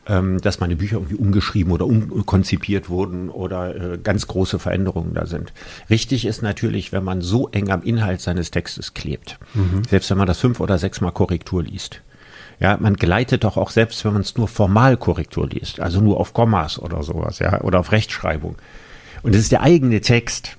ähm, dass meine Bücher irgendwie umgeschrieben oder umkonzipiert wurden oder äh, ganz große Veränderungen da sind. Richtig ist natürlich, wenn man so eng am Inhalt seines Textes klebt, mhm. selbst wenn man das fünf oder sechsmal Korrektur liest. Ja, man gleitet doch auch selbst, wenn man es nur Formalkorrektur liest, also nur auf Kommas oder sowas, ja, oder auf Rechtschreibung. Und es ist der eigene Text.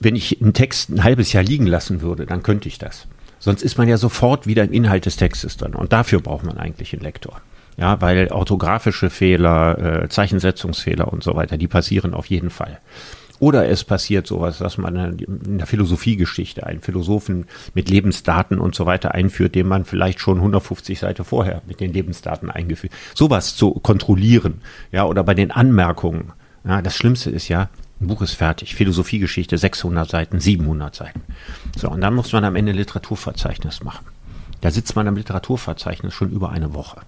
Wenn ich einen Text ein halbes Jahr liegen lassen würde, dann könnte ich das. Sonst ist man ja sofort wieder im Inhalt des Textes drin. Und dafür braucht man eigentlich einen Lektor. Ja, weil orthografische Fehler, äh, Zeichensetzungsfehler und so weiter, die passieren auf jeden Fall. Oder es passiert sowas, dass man in der Philosophiegeschichte einen Philosophen mit Lebensdaten und so weiter einführt, den man vielleicht schon 150 Seiten vorher mit den Lebensdaten eingeführt. Sowas zu kontrollieren, ja, oder bei den Anmerkungen. Ja, das Schlimmste ist ja, ein Buch ist fertig, Philosophiegeschichte 600 Seiten, 700 Seiten. So, und dann muss man am Ende Literaturverzeichnis machen. Da sitzt man am Literaturverzeichnis schon über eine Woche.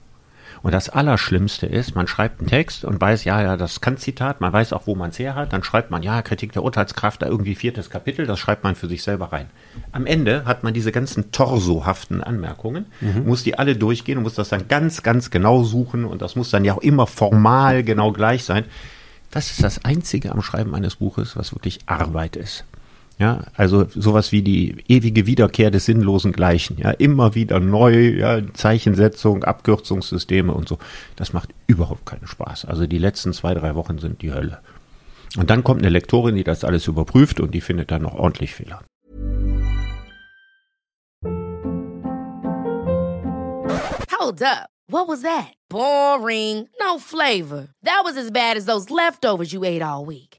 Und das Allerschlimmste ist, man schreibt einen Text und weiß, ja, ja, das kann Zitat, man weiß auch, wo man es her hat, dann schreibt man, ja, Kritik der Urteilskraft, da irgendwie viertes Kapitel, das schreibt man für sich selber rein. Am Ende hat man diese ganzen torsohaften Anmerkungen, mhm. muss die alle durchgehen und muss das dann ganz, ganz genau suchen und das muss dann ja auch immer formal genau gleich sein. Das ist das Einzige am Schreiben eines Buches, was wirklich Arbeit ist. Ja, also sowas wie die ewige Wiederkehr des sinnlosen Gleichen. Ja, immer wieder neu, ja, Zeichensetzung, Abkürzungssysteme und so. Das macht überhaupt keinen Spaß. Also die letzten zwei, drei Wochen sind die Hölle. Und dann kommt eine Lektorin, die das alles überprüft und die findet dann noch ordentlich Fehler. Hold up. What was that? Boring. No flavor. That was as bad as those leftovers you ate all week.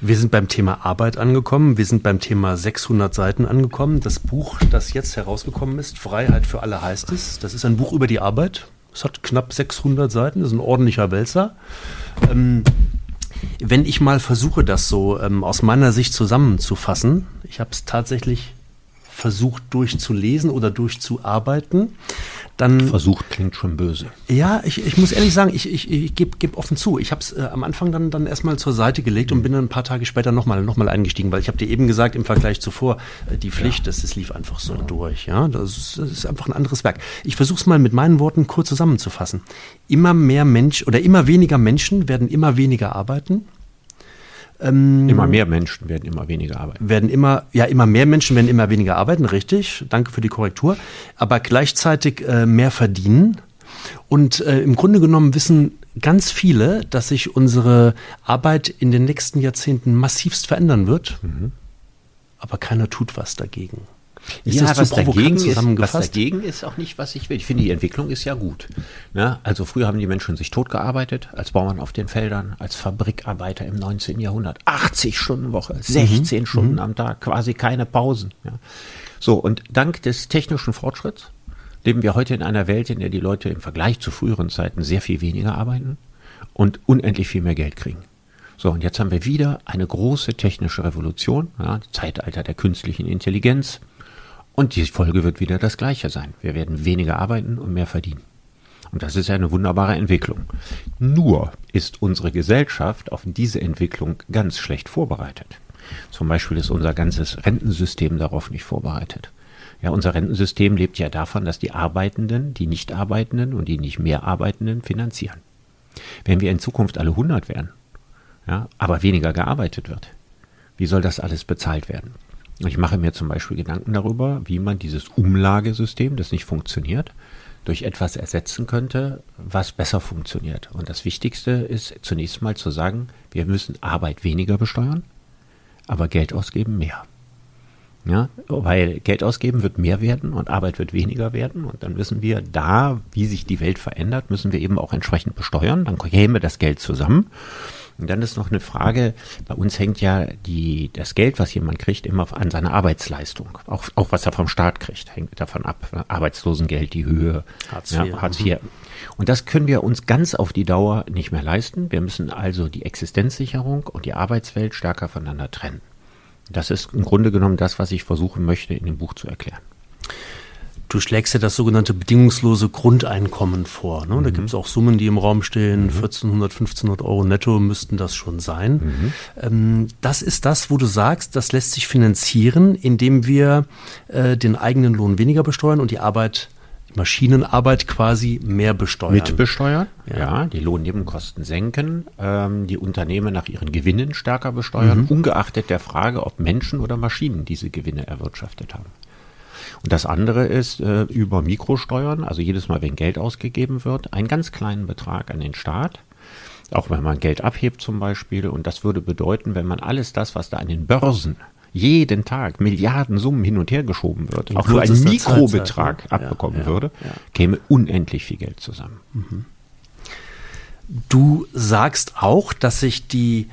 Wir sind beim Thema Arbeit angekommen. Wir sind beim Thema 600 Seiten angekommen. Das Buch, das jetzt herausgekommen ist, Freiheit für alle heißt es. Das ist ein Buch über die Arbeit. Es hat knapp 600 Seiten. Das ist ein ordentlicher Wälzer. Ähm, wenn ich mal versuche, das so ähm, aus meiner Sicht zusammenzufassen, ich habe es tatsächlich versucht durchzulesen oder durchzuarbeiten, dann versucht klingt schon böse. Ja, ich, ich muss ehrlich sagen, ich, ich, ich gebe geb offen zu. Ich habe es äh, am Anfang dann, dann erstmal zur Seite gelegt und bin dann ein paar Tage später nochmal noch mal eingestiegen, weil ich habe dir eben gesagt, im Vergleich zuvor, äh, die Pflicht, ja. das, das lief einfach so ja. durch. Ja, das ist, das ist einfach ein anderes Werk. Ich versuche es mal mit meinen Worten kurz zusammenzufassen. Immer mehr Mensch oder immer weniger Menschen werden immer weniger arbeiten ähm, immer mehr Menschen werden immer weniger arbeiten. Werden immer, ja, immer mehr Menschen werden immer weniger arbeiten, richtig. Danke für die Korrektur. Aber gleichzeitig äh, mehr verdienen. Und äh, im Grunde genommen wissen ganz viele, dass sich unsere Arbeit in den nächsten Jahrzehnten massivst verändern wird. Mhm. Aber keiner tut was dagegen. Ist ja, was dagegen, ist, was dagegen ist auch nicht, was ich will. Ich finde, die Entwicklung ist ja gut. Ne? Also früher haben die Menschen sich totgearbeitet, als Bauern auf den Feldern, als Fabrikarbeiter im 19. Jahrhundert. 80 Stunden Woche, 16 mhm. Stunden mhm. am Tag, quasi keine Pausen. Ja? So, und dank des technischen Fortschritts leben wir heute in einer Welt, in der die Leute im Vergleich zu früheren Zeiten sehr viel weniger arbeiten und unendlich viel mehr Geld kriegen. So, und jetzt haben wir wieder eine große technische Revolution, ja, Zeitalter der künstlichen Intelligenz, und die Folge wird wieder das gleiche sein. Wir werden weniger arbeiten und mehr verdienen. Und das ist ja eine wunderbare Entwicklung. Nur ist unsere Gesellschaft auf diese Entwicklung ganz schlecht vorbereitet. Zum Beispiel ist unser ganzes Rentensystem darauf nicht vorbereitet. Ja, unser Rentensystem lebt ja davon, dass die Arbeitenden, die Nicht-Arbeitenden und die nicht mehr Arbeitenden finanzieren. Wenn wir in Zukunft alle 100 werden, ja, aber weniger gearbeitet wird, wie soll das alles bezahlt werden? Ich mache mir zum Beispiel Gedanken darüber, wie man dieses Umlagesystem, das nicht funktioniert, durch etwas ersetzen könnte, was besser funktioniert. Und das Wichtigste ist zunächst mal zu sagen, wir müssen Arbeit weniger besteuern, aber Geld ausgeben mehr. Ja, weil Geld ausgeben wird mehr werden und Arbeit wird weniger werden. Und dann wissen wir, da, wie sich die Welt verändert, müssen wir eben auch entsprechend besteuern. Dann käme das Geld zusammen. Und dann ist noch eine Frage, bei uns hängt ja die, das Geld, was jemand kriegt, immer an seiner Arbeitsleistung. Auch, auch was er vom Staat kriegt, hängt davon ab. Arbeitslosengeld, die Höhe, Hartz IV. Ja, Hartz IV. Und das können wir uns ganz auf die Dauer nicht mehr leisten. Wir müssen also die Existenzsicherung und die Arbeitswelt stärker voneinander trennen. Das ist im Grunde genommen das, was ich versuchen möchte, in dem Buch zu erklären. Du schlägst ja das sogenannte bedingungslose Grundeinkommen vor. Ne? Da Mhm. gibt es auch Summen, die im Raum stehen. 1400, 1500 Euro netto müssten das schon sein. Mhm. Ähm, das ist das, wo du sagst, das lässt sich finanzieren, indem wir äh, den eigenen Lohn weniger besteuern und die Arbeit, die Maschinenarbeit quasi mehr besteuern. Mitbesteuern, Ja. ja. die Lohnnebenkosten senken, ähm, die Unternehmen nach ihren Gewinnen stärker besteuern, ungeachtet der Frage, ob Menschen oder Maschinen diese Gewinne erwirtschaftet haben. Und das andere ist äh, über Mikrosteuern, also jedes Mal, wenn Geld ausgegeben wird, einen ganz kleinen Betrag an den Staat, auch wenn man Geld abhebt zum Beispiel. Und das würde bedeuten, wenn man alles das, was da an den Börsen jeden Tag Milliarden Summen hin und her geschoben wird, In auch für einen Mikrobetrag Zeit, ne? Ja, abbekommen ja, würde, ja. käme unendlich viel Geld zusammen. Du sagst auch, dass sich die,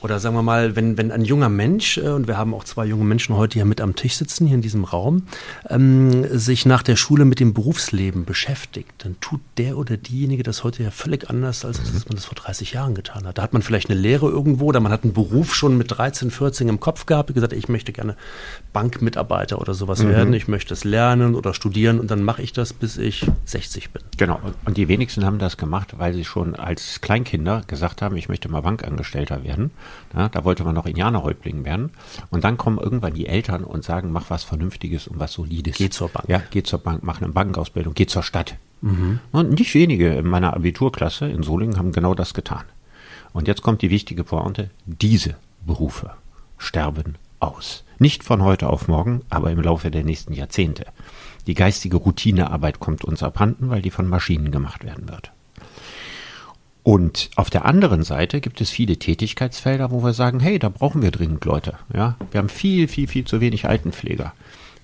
oder sagen wir mal, wenn, wenn ein junger Mensch, äh, und wir haben auch zwei junge Menschen heute hier mit am Tisch sitzen, hier in diesem Raum, ähm, sich nach der Schule mit dem Berufsleben beschäftigt, dann tut der oder diejenige das heute ja völlig anders, als dass man das vor 30 Jahren getan hat. Da hat man vielleicht eine Lehre irgendwo, oder man hat einen Beruf schon mit 13, 14 im Kopf gehabt, gesagt, ich möchte gerne Bankmitarbeiter oder sowas werden, ich möchte es lernen oder studieren und dann mache ich das, bis ich 60 bin. Genau. Und die wenigsten haben das gemacht, weil sie schon als Kleinkinder gesagt haben, ich möchte mal Bankangestellter werden. Ja, da wollte man noch Indianerhäuptling werden. Und dann kommen irgendwann die Eltern und sagen, mach was Vernünftiges und was Solides. Geh zur Bank. Ja, geh zur Bank, mach eine Bankausbildung, geh zur Stadt. Und nicht wenige in meiner Abiturklasse in Solingen haben genau das getan. Und jetzt kommt die wichtige Pointe. Diese Berufe sterben aus. Nicht von heute auf morgen, aber im Laufe der nächsten Jahrzehnte. Die geistige Routinearbeit kommt uns abhanden, weil die von Maschinen gemacht werden wird. Und auf der anderen Seite gibt es viele Tätigkeitsfelder, wo wir sagen, hey, da brauchen wir dringend Leute. Ja, wir haben viel, viel, viel zu wenig Altenpfleger.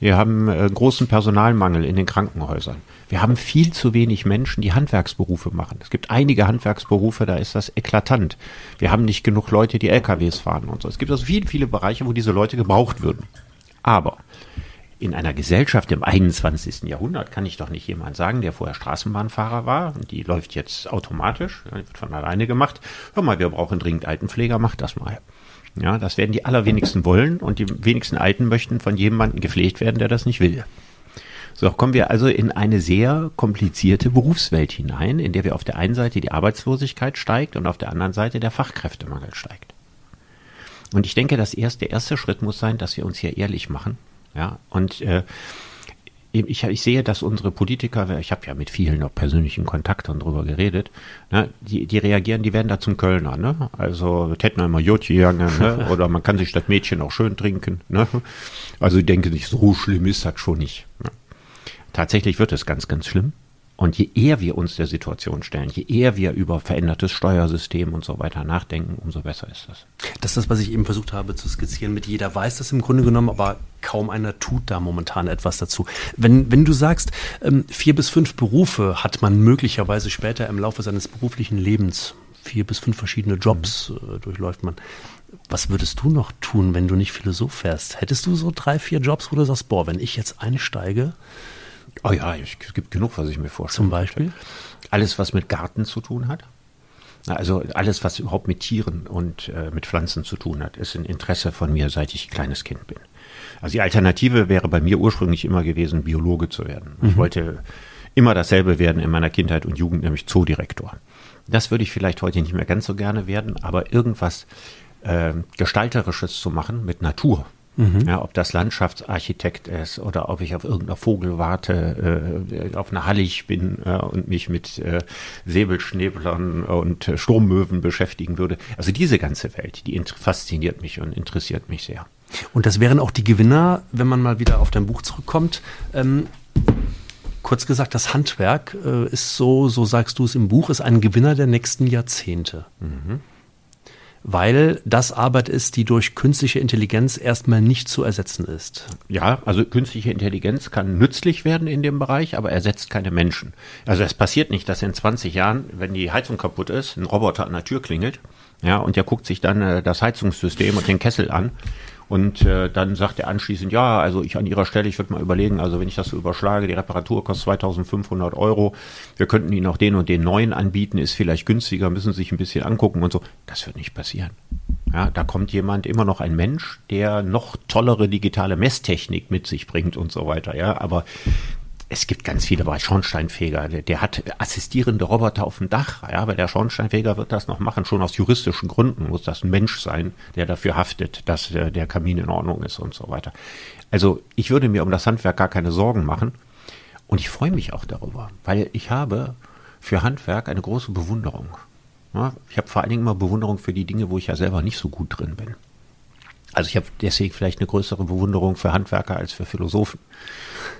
Wir haben äh, großen Personalmangel in den Krankenhäusern. Wir haben viel zu wenig Menschen, die Handwerksberufe machen. Es gibt einige Handwerksberufe, da ist das eklatant. Wir haben nicht genug Leute, die LKWs fahren und so. Es gibt also viele, viele Bereiche, wo diese Leute gebraucht würden. Aber in einer Gesellschaft im 21. Jahrhundert kann ich doch nicht jemand sagen, der vorher Straßenbahnfahrer war und die läuft jetzt automatisch, die wird von alleine gemacht. Hör mal, wir brauchen dringend Altenpfleger, mach das mal. Ja, das werden die allerwenigsten wollen und die wenigsten Alten möchten von jemandem gepflegt werden, der das nicht will. So kommen wir also in eine sehr komplizierte Berufswelt hinein, in der wir auf der einen Seite die Arbeitslosigkeit steigt und auf der anderen Seite der Fachkräftemangel steigt. Und ich denke, das erste, der erste Schritt muss sein, dass wir uns hier ehrlich machen. Ja, und äh, ich, ich sehe, dass unsere Politiker, ich habe ja mit vielen noch persönlichen Kontakt und drüber geredet, ne, die, die reagieren, die werden da zum Kölner, ne? Also hätten Jod gegangen, ne? Oder man kann sich das Mädchen auch schön trinken, ne? Also ich denke nicht, so schlimm ist das schon nicht. Ne? Tatsächlich wird es ganz, ganz schlimm. Und je eher wir uns der Situation stellen, je eher wir über verändertes Steuersystem und so weiter nachdenken, umso besser ist das. Das ist das, was ich eben versucht habe zu skizzieren. Mit jeder weiß das im Grunde genommen, aber kaum einer tut da momentan etwas dazu. Wenn, wenn du sagst, ähm, vier bis fünf Berufe hat man möglicherweise später im Laufe seines beruflichen Lebens, vier bis fünf verschiedene Jobs äh, durchläuft man. Was würdest du noch tun, wenn du nicht Philosoph wärst? Hättest du so drei, vier Jobs, wo du sagst, boah, wenn ich jetzt einsteige, Oh ja, es gibt genug, was ich mir vorstelle. zum Beispiel? Alles, was mit Garten zu tun hat. Also alles, was überhaupt mit Tieren und äh, mit Pflanzen zu tun hat, ist ein Interesse von mir, seit ich kleines Kind bin. Also die Alternative wäre bei mir ursprünglich immer gewesen, Biologe zu werden. Ich wollte immer dasselbe werden in meiner Kindheit und Jugend, nämlich Zoodirektor. Das würde ich vielleicht heute nicht mehr ganz so gerne werden, aber irgendwas äh, Gestalterisches zu machen mit Natur. Ja, ob das Landschaftsarchitekt ist oder ob ich auf irgendeiner Vogel warte, äh, auf einer Hallig bin äh, und mich mit äh, Säbelschnäblern und Sturmmöwen beschäftigen würde. Also diese ganze Welt, die fasziniert mich und interessiert mich sehr. Und das wären auch die Gewinner, wenn man mal wieder auf dein Buch zurückkommt. Ähm, kurz gesagt, das Handwerk äh, ist so, so sagst du es im Buch, ist ein Gewinner der nächsten Jahrzehnte. Weil das Arbeit ist, die durch künstliche Intelligenz erstmal nicht zu ersetzen ist. Ja, also künstliche Intelligenz kann nützlich werden in dem Bereich, aber ersetzt keine Menschen. Also es passiert nicht, dass in 20 Jahren, wenn die Heizung kaputt ist, ein Roboter an der Tür klingelt, ja, und der guckt sich dann äh, das Heizungssystem und den Kessel an und äh, dann sagt er anschließend, ja, also ich an Ihrer Stelle, ich würde mal überlegen, also wenn ich das so überschlage, die Reparatur kostet 2500 Euro, wir könnten Ihnen auch den und den neuen anbieten, ist vielleicht günstiger, müssen Sie sich ein bisschen angucken und so. Das wird nicht passieren. Ja, da kommt jemand, immer noch ein Mensch, der noch tollere digitale Messtechnik mit sich bringt und so weiter. Ja, aber es gibt ganz viele bei Schornsteinfeger. Der, der, hat assistierende Roboter auf dem Dach. Ja, aber der Schornsteinfeger wird das noch machen. Schon aus juristischen Gründen muss das ein Mensch sein, der dafür haftet, dass äh, der Kamin in Ordnung ist und so weiter. Also ich würde mir um das Handwerk gar keine Sorgen machen. Und ich freue mich auch darüber, weil ich habe für Handwerk eine große Bewunderung. Ja, ich habe vor allen Dingen immer Bewunderung für die Dinge, wo ich ja selber nicht so gut drin bin. Also ich habe deswegen vielleicht eine größere Bewunderung für Handwerker als für Philosophen.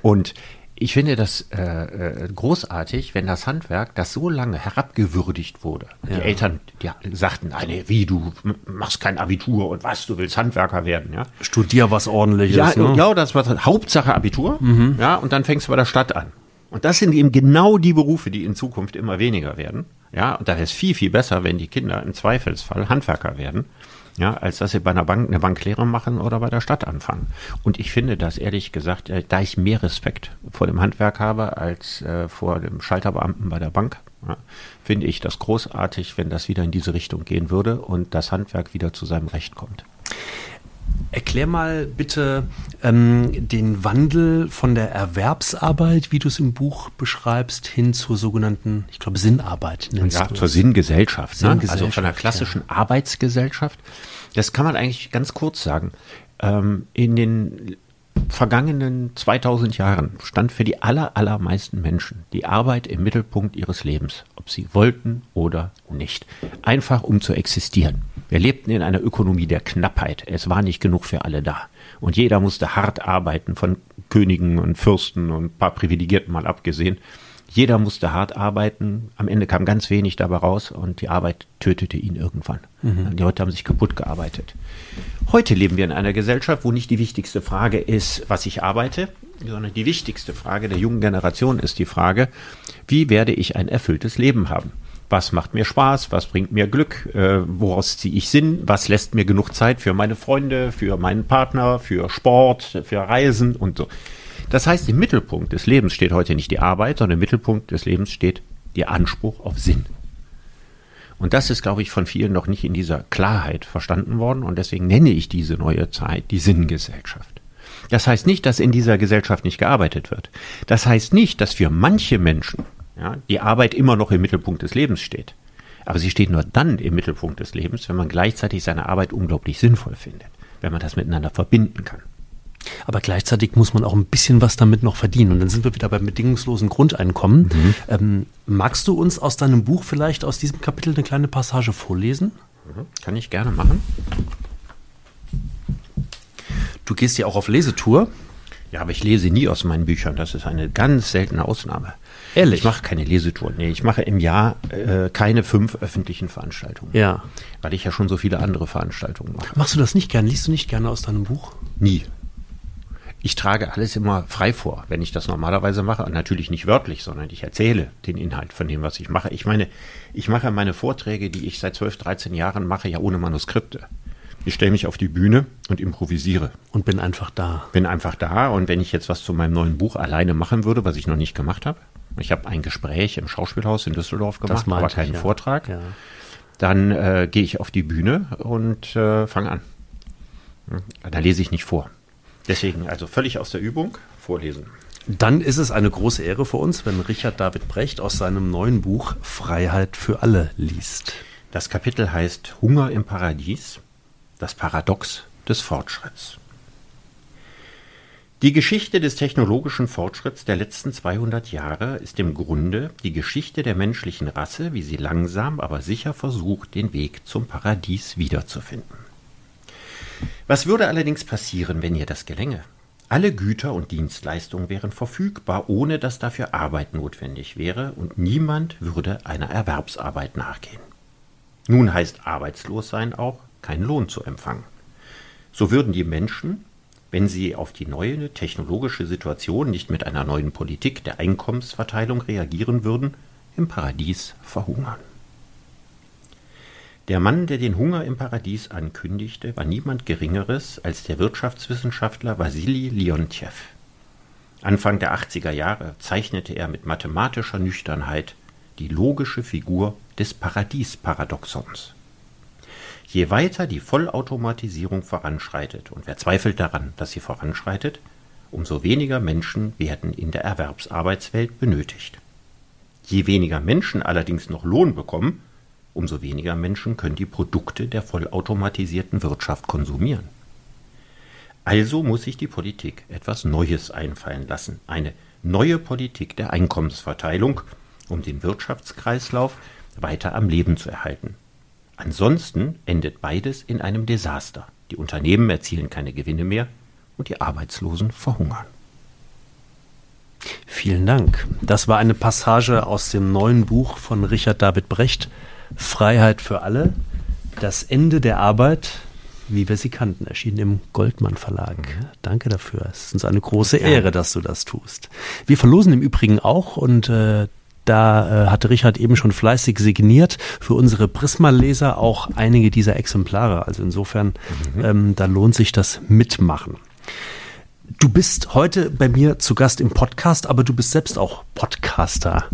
Und ich finde das äh, äh, großartig, wenn das Handwerk, das so lange herabgewürdigt wurde. Ja. Die Eltern die sagten, nein, wie, du machst kein Abitur und was, du willst Handwerker werden. Ja? Studier was ordentliches. Ja, ne? ja das war Hauptsache Abitur. Mhm. Ja, und dann fängst du bei der Stadt an. Und das sind eben genau die Berufe, die in Zukunft immer weniger werden. Ja, und da ist viel, viel besser, wenn die Kinder im Zweifelsfall Handwerker werden ja, als dass sie bei einer Bank eine Banklehre machen oder bei der Stadt anfangen. Und ich finde das ehrlich gesagt, äh, da ich mehr Respekt vor dem Handwerk habe als äh, vor dem Schalterbeamten bei der Bank, ja, finde ich das großartig, wenn das wieder in diese Richtung gehen würde und das Handwerk wieder zu seinem Recht kommt. Erklär mal bitte ähm, den Wandel von der Erwerbsarbeit, wie du es im Buch beschreibst, hin zur sogenannten, ich glaube, Sinnarbeit. Nennst ja, zur Sinngesellschaft. Ne? Sinngesellschaft. Also von der klassischen ja. Arbeitsgesellschaft. Das kann man eigentlich ganz kurz sagen. Ähm, in den vergangenen 2000 Jahren stand für die aller, allermeisten Menschen die Arbeit im Mittelpunkt ihres Lebens, ob sie wollten oder nicht. Einfach um zu existieren. Wir lebten in einer Ökonomie der Knappheit. Es war nicht genug für alle da. Und jeder musste hart arbeiten, von Königen und Fürsten und ein paar Privilegierten mal abgesehen. Jeder musste hart arbeiten. Am Ende kam ganz wenig dabei raus und die Arbeit tötete ihn irgendwann. Mhm. Die Leute haben sich kaputt gearbeitet. Heute leben wir in einer Gesellschaft, wo nicht die wichtigste Frage ist, was ich arbeite, sondern die wichtigste Frage der jungen Generation ist die Frage, wie werde ich ein erfülltes Leben haben? Was macht mir Spaß, was bringt mir Glück, äh, woraus ziehe ich Sinn, was lässt mir genug Zeit für meine Freunde, für meinen Partner, für Sport, für Reisen und so. Das heißt, im Mittelpunkt des Lebens steht heute nicht die Arbeit, sondern im Mittelpunkt des Lebens steht der Anspruch auf Sinn. Und das ist, glaube ich, von vielen noch nicht in dieser Klarheit verstanden worden und deswegen nenne ich diese neue Zeit die Sinngesellschaft. Das heißt nicht, dass in dieser Gesellschaft nicht gearbeitet wird. Das heißt nicht, dass für manche Menschen ja, die Arbeit immer noch im Mittelpunkt des Lebens steht. Aber sie steht nur dann im Mittelpunkt des Lebens, wenn man gleichzeitig seine Arbeit unglaublich sinnvoll findet, wenn man das miteinander verbinden kann. Aber gleichzeitig muss man auch ein bisschen was damit noch verdienen. Und dann sind wir wieder beim bedingungslosen Grundeinkommen. Mhm. Ähm, magst du uns aus deinem Buch vielleicht aus diesem Kapitel eine kleine Passage vorlesen? Mhm. Kann ich gerne machen. Du gehst ja auch auf Lesetour. Ja, aber ich lese nie aus meinen Büchern. Das ist eine ganz seltene Ausnahme. Ehrlich? Ich mache keine Lesetouren. Nee, ich mache im Jahr äh, keine fünf öffentlichen Veranstaltungen. Ja. Weil ich ja schon so viele andere Veranstaltungen mache. Machst du das nicht gern? Liest du nicht gerne aus deinem Buch? Nie. Ich trage alles immer frei vor, wenn ich das normalerweise mache. Und natürlich nicht wörtlich, sondern ich erzähle den Inhalt von dem, was ich mache. Ich meine, ich mache meine Vorträge, die ich seit 12, 13 Jahren mache, ja ohne Manuskripte. Ich stelle mich auf die Bühne und improvisiere. Und bin einfach da. Bin einfach da. Und wenn ich jetzt was zu meinem neuen Buch alleine machen würde, was ich noch nicht gemacht habe, ich habe ein Gespräch im Schauspielhaus in Düsseldorf gemacht, aber keinen ich, ja. Vortrag. Ja. Dann äh, gehe ich auf die Bühne und äh, fange an. Da lese ich nicht vor. Deswegen also völlig aus der Übung vorlesen. Dann ist es eine große Ehre für uns, wenn Richard David Brecht aus seinem neuen Buch Freiheit für alle liest. Das Kapitel heißt Hunger im Paradies, das Paradox des Fortschritts. Die Geschichte des technologischen Fortschritts der letzten 200 Jahre ist im Grunde die Geschichte der menschlichen Rasse, wie sie langsam, aber sicher versucht, den Weg zum Paradies wiederzufinden. Was würde allerdings passieren, wenn ihr das gelänge? Alle Güter und Dienstleistungen wären verfügbar, ohne dass dafür Arbeit notwendig wäre, und niemand würde einer Erwerbsarbeit nachgehen. Nun heißt arbeitslos sein auch, keinen Lohn zu empfangen. So würden die Menschen, wenn sie auf die neue technologische Situation nicht mit einer neuen Politik der Einkommensverteilung reagieren würden, im Paradies verhungern. Der Mann, der den Hunger im Paradies ankündigte, war niemand Geringeres als der Wirtschaftswissenschaftler Wassili Leontjew. Anfang der 80er Jahre zeichnete er mit mathematischer Nüchternheit die logische Figur des Paradiesparadoxons. Je weiter die Vollautomatisierung voranschreitet, und wer zweifelt daran, dass sie voranschreitet, umso weniger Menschen werden in der Erwerbsarbeitswelt benötigt. Je weniger Menschen allerdings noch Lohn bekommen, umso weniger Menschen können die Produkte der vollautomatisierten Wirtschaft konsumieren. Also muss sich die Politik etwas Neues einfallen lassen, eine neue Politik der Einkommensverteilung, um den Wirtschaftskreislauf weiter am Leben zu erhalten. Ansonsten endet beides in einem Desaster. Die Unternehmen erzielen keine Gewinne mehr und die Arbeitslosen verhungern. Vielen Dank. Das war eine Passage aus dem neuen Buch von Richard David Brecht, Freiheit für alle, das Ende der Arbeit, wie wir sie kannten, erschienen im Goldmann Verlag. Mhm. Danke dafür. Es ist uns eine große Ehre, dass du das tust. Wir verlosen im Übrigen auch und äh, da äh, hatte Richard eben schon fleißig signiert für unsere Prisma-Leser auch einige dieser Exemplare. Also insofern, mhm. ähm, da lohnt sich das Mitmachen. Du bist heute bei mir zu Gast im Podcast, aber du bist selbst auch Podcaster.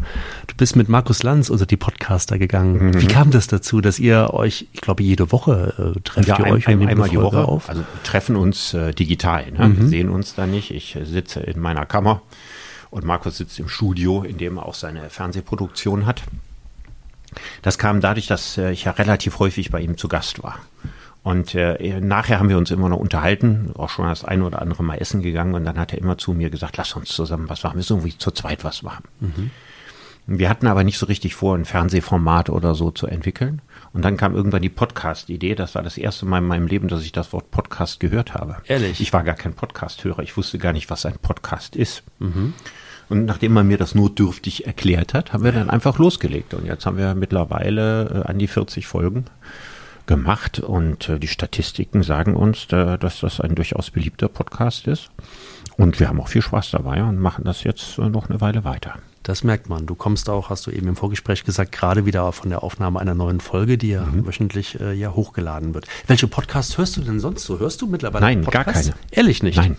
Du bist mit Markus Lanz unter die Podcaster gegangen. Mhm. Wie kam das dazu, dass ihr euch, ich glaube, jede Woche äh, trefft ja, ihr ein, euch ein, einmal die Woche auf? Also treffen uns äh, digital. Ne? Mhm. Wir sehen uns da nicht. Ich sitze in meiner Kammer und Markus sitzt im Studio, in dem er auch seine Fernsehproduktion hat. Das kam dadurch, dass äh, ich ja relativ häufig bei ihm zu Gast war. Und äh, nachher haben wir uns immer noch unterhalten, auch schon das ein oder andere Mal essen gegangen. Und dann hat er immer zu mir gesagt, lass uns zusammen was machen. Wir müssen irgendwie zu zweit was machen. Mhm. Wir hatten aber nicht so richtig vor, ein Fernsehformat oder so zu entwickeln. Und dann kam irgendwann die Podcast-Idee. Das war das erste Mal in meinem Leben, dass ich das Wort Podcast gehört habe. Ehrlich? Ich war gar kein Podcast-Hörer. Ich wusste gar nicht, was ein Podcast ist. Mhm. Und nachdem man mir das notdürftig erklärt hat, haben wir dann einfach losgelegt. Und jetzt haben wir mittlerweile äh, an die 40 Folgen gemacht und äh, die Statistiken sagen uns, dass das ein durchaus beliebter Podcast ist. Und wir haben auch viel Spaß dabei und machen das jetzt äh, noch eine Weile weiter. Das merkt man. Du kommst auch, hast du eben im Vorgespräch gesagt, gerade wieder von der Aufnahme einer neuen Folge, die ja mhm. wöchentlich äh, ja hochgeladen wird. Welche Podcasts hörst du denn sonst so? Hörst du mittlerweile Nein, Podcasts? gar keine. Ehrlich nicht? Nein.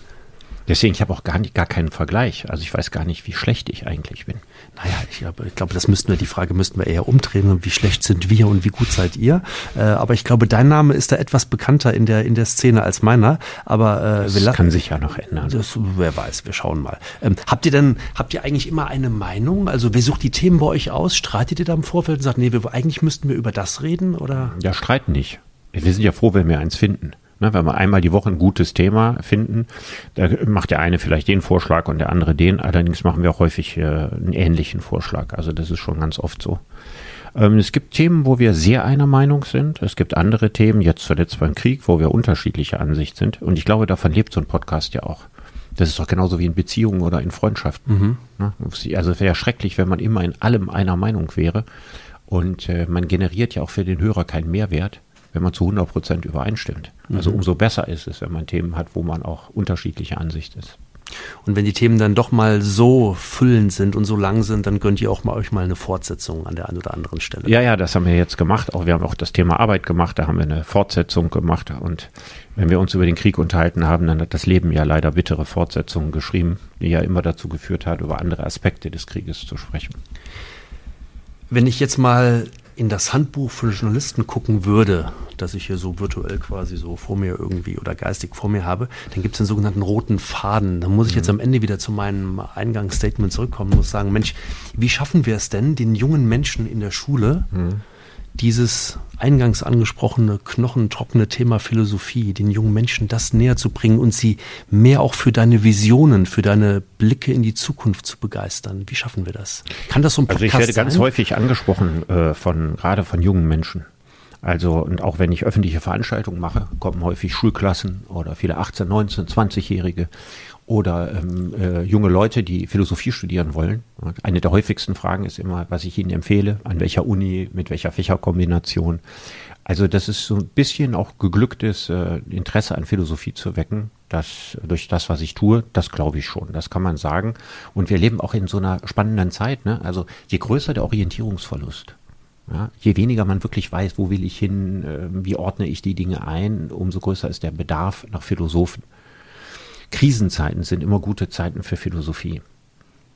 Deswegen, ich habe auch gar, nicht, gar keinen Vergleich. Also ich weiß gar nicht, wie schlecht ich eigentlich bin. Naja, ich glaube, ich glaube, das müssten wir, die Frage müssten wir eher umdrehen. Wie schlecht sind wir und wie gut seid ihr? Äh, aber ich glaube, dein Name ist da etwas bekannter in der, in der Szene als meiner. Aber äh, das kann sich ja noch ändern. Das, wer weiß, wir schauen mal. Ähm, habt ihr denn, habt ihr eigentlich immer eine Meinung? Also wer sucht die Themen bei euch aus? Streitet ihr da im Vorfeld und sagt, nee, wir, eigentlich müssten wir über das reden? Oder? Ja, streiten nicht. Wir sind ja froh, wenn wir eins finden. Ne, wenn wir einmal die Woche ein gutes Thema finden, da macht der eine vielleicht den Vorschlag und der andere den. Allerdings machen wir auch häufig äh, einen ähnlichen Vorschlag. Also das ist schon ganz oft so. Ähm, es gibt Themen, wo wir sehr einer Meinung sind. Es gibt andere Themen, jetzt zuletzt beim Krieg, wo wir unterschiedlicher Ansicht sind. Und ich glaube, davon lebt so ein Podcast ja auch. Das ist doch genauso wie in Beziehungen oder in Freundschaften. Mhm. Ne? Also es wäre ja schrecklich, wenn man immer in allem einer Meinung wäre. Und äh, man generiert ja auch für den Hörer keinen Mehrwert wenn man zu 100 Prozent übereinstimmt. Also mhm. Umso besser ist es, wenn man Themen hat, wo man auch unterschiedliche Ansicht ist. Und wenn die Themen dann doch mal so füllend sind und so lang sind, dann gönnt ihr auch mal euch mal eine Fortsetzung an der einen oder anderen Stelle. Ja, ja, das haben wir jetzt gemacht. Auch wir haben auch das Thema Arbeit gemacht, da haben wir eine Fortsetzung gemacht. Und wenn wir uns über den Krieg unterhalten haben, dann hat das Leben ja leider bittere Fortsetzungen geschrieben, die ja immer dazu geführt hat, über andere Aspekte des Krieges zu sprechen. Wenn ich jetzt mal in das Handbuch für Journalisten gucken würde, das ich hier so virtuell quasi so vor mir irgendwie oder geistig vor mir habe, dann gibt es den sogenannten roten Faden. Da muss ich jetzt mhm. am Ende wieder zu meinem Eingangsstatement zurückkommen und muss sagen, Mensch, wie schaffen wir es denn, den jungen Menschen in der Schule mhm dieses eingangs angesprochene, knochentrockene Thema Philosophie, den jungen Menschen das näher zu bringen und sie mehr auch für deine Visionen, für deine Blicke in die Zukunft zu begeistern. Wie schaffen wir das? Kann das so ein Podcast Also ich werde sein? ganz häufig angesprochen äh, von gerade von jungen Menschen. Also, und auch wenn ich öffentliche Veranstaltungen mache, kommen häufig Schulklassen oder viele 18, 19, 20-Jährige oder ähm, äh, junge Leute, die Philosophie studieren wollen. Eine der häufigsten Fragen ist immer, was ich ihnen empfehle, an welcher Uni, mit welcher Fächerkombination. Also das ist so ein bisschen auch geglücktes äh, Interesse an Philosophie zu wecken, das durch das, was ich tue, das glaube ich schon, das kann man sagen. Und wir leben auch in so einer spannenden Zeit. Ne? Also je größer der Orientierungsverlust, ja, je weniger man wirklich weiß, wo will ich hin, äh, wie ordne ich die Dinge ein, umso größer ist der Bedarf nach Philosophen. Krisenzeiten sind immer gute Zeiten für Philosophie.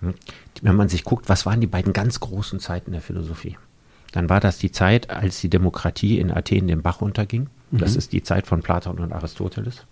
Hm? Wenn man sich guckt, was waren die beiden ganz großen Zeiten der Philosophie? dann war das die Zeit, als die Demokratie in Athen den Bach unterging. Das Mhm. ist die Zeit von Platon und Aristoteles.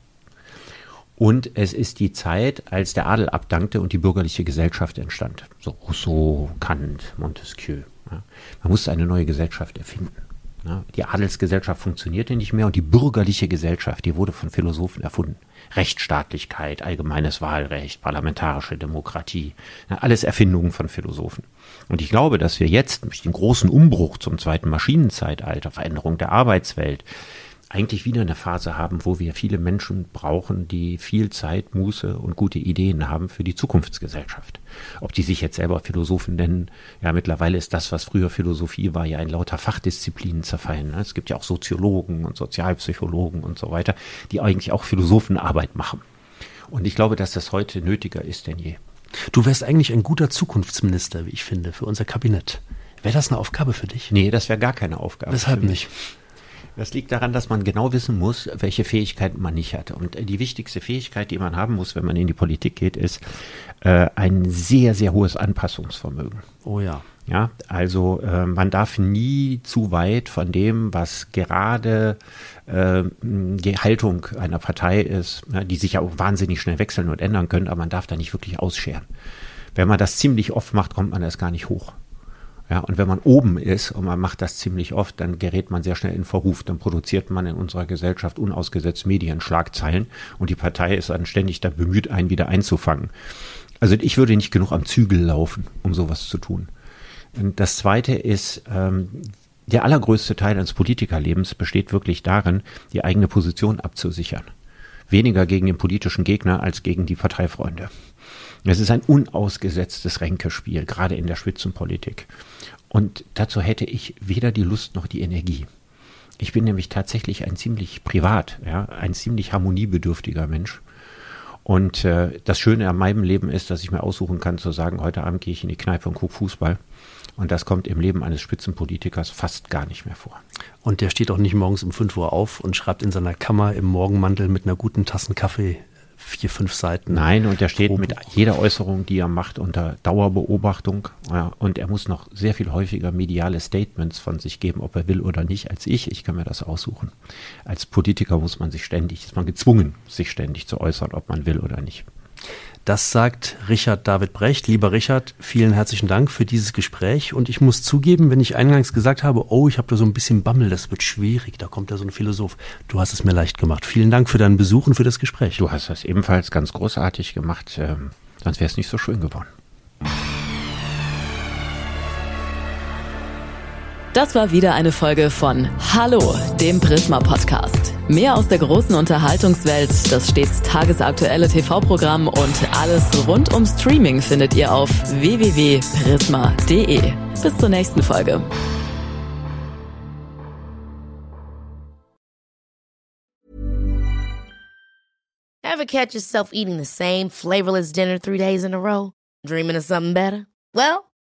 Und es ist die Zeit, als der Adel abdankte und die bürgerliche Gesellschaft entstand. So Rousseau, Kant, Montesquieu. Ja. Man musste eine neue Gesellschaft erfinden. Ja. Die Adelsgesellschaft funktionierte nicht mehr und die bürgerliche Gesellschaft, die wurde von Philosophen erfunden. Rechtsstaatlichkeit, allgemeines Wahlrecht, parlamentarische Demokratie, ja, alles Erfindungen von Philosophen. Und ich glaube, dass wir jetzt durch den großen Umbruch zum zweiten Maschinenzeitalter, Veränderung der Arbeitswelt, eigentlich wieder eine Phase haben, wo wir viele Menschen brauchen, die viel Zeit, Muße und gute Ideen haben für die Zukunftsgesellschaft. Ob die sich jetzt selber Philosophen nennen, ja, mittlerweile ist das, was früher Philosophie war, ja in lauter Fachdisziplinen zerfallen. ne? Es gibt ja auch Soziologen und Sozialpsychologen und so weiter, die eigentlich auch Philosophenarbeit machen. Und ich glaube, dass das heute nötiger ist denn je. Du wärst eigentlich ein guter Zukunftsminister, wie ich finde, für unser Kabinett. Wäre das eine Aufgabe für dich? Nee, das wäre gar keine Aufgabe. Weshalb nicht? Das liegt daran, dass man genau wissen muss, welche Fähigkeiten man nicht hat. Und äh, die wichtigste Fähigkeit, die man haben muss, wenn man in die Politik geht, ist äh, ein sehr, sehr hohes Anpassungsvermögen. Oh ja. Ja, also äh, man darf nie zu weit von dem, was gerade äh, die Haltung einer Partei ist, ne, die sich ja auch wahnsinnig schnell wechseln und ändern können, aber man darf da nicht wirklich ausscheren. Wenn man das ziemlich oft macht, kommt man erst gar nicht hoch. Ja, und wenn man oben ist und man macht das ziemlich oft, dann gerät man sehr schnell in Verruf. Dann produziert man in unserer Gesellschaft unausgesetzt Medienschlagzeilen und die Partei ist dann ständig da bemüht, einen wieder einzufangen. Also ich würde nicht genug am Zügel laufen, um sowas zu tun. Und das Zweite ist, ähm, der allergrößte Teil eines Politikerlebens besteht wirklich darin, die eigene Position abzusichern. Weniger gegen den politischen Gegner als gegen die Parteifreunde. Es ist ein unausgesetztes Ränkespiel, gerade in der Spitzenpolitik. Und dazu hätte ich weder die Lust noch die Energie. Ich bin nämlich tatsächlich ein ziemlich privat, ja, ein ziemlich harmoniebedürftiger Mensch. Und äh, das Schöne an meinem Leben ist, dass ich mir aussuchen kann zu sagen, heute Abend gehe ich in die Kneipe und gucke Fußball. Und das kommt im Leben eines Spitzenpolitikers fast gar nicht mehr vor. Und der steht auch nicht morgens um 5 Uhr auf und schreibt in seiner Kammer im Morgenmantel mit einer guten Tassen Kaffee vier, fünf Seiten. Nein, und er steht Proben. mit jeder Äußerung, die er macht, unter Dauerbeobachtung. Ja, und er muss noch sehr viel häufiger mediale Statements von sich geben, ob er will oder nicht, als ich. Ich kann mir das aussuchen. Als Politiker muss man sich ständig, ist man gezwungen, sich ständig zu äußern, ob man will oder nicht. Das sagt Richard David Brecht. Lieber Richard, vielen herzlichen Dank für dieses Gespräch. Und ich muss zugeben, wenn ich eingangs gesagt habe, oh, ich habe da so ein bisschen Bammel, das wird schwierig, da kommt ja so ein Philosoph. Du hast es mir leicht gemacht. Vielen Dank für deinen Besuch und für das Gespräch. Du hast das ebenfalls ganz großartig gemacht, ähm, sonst wäre es nicht so schön geworden. Das war wieder eine Folge von Hallo, dem Prisma Podcast. Mehr aus der großen Unterhaltungswelt, das stets tagesaktuelle TV-Programm und alles rund um Streaming findet ihr auf www.prisma.de. Bis zur nächsten Folge. Ever catch yourself eating the same flavorless dinner three days in a row? Dreaming of something better? Well,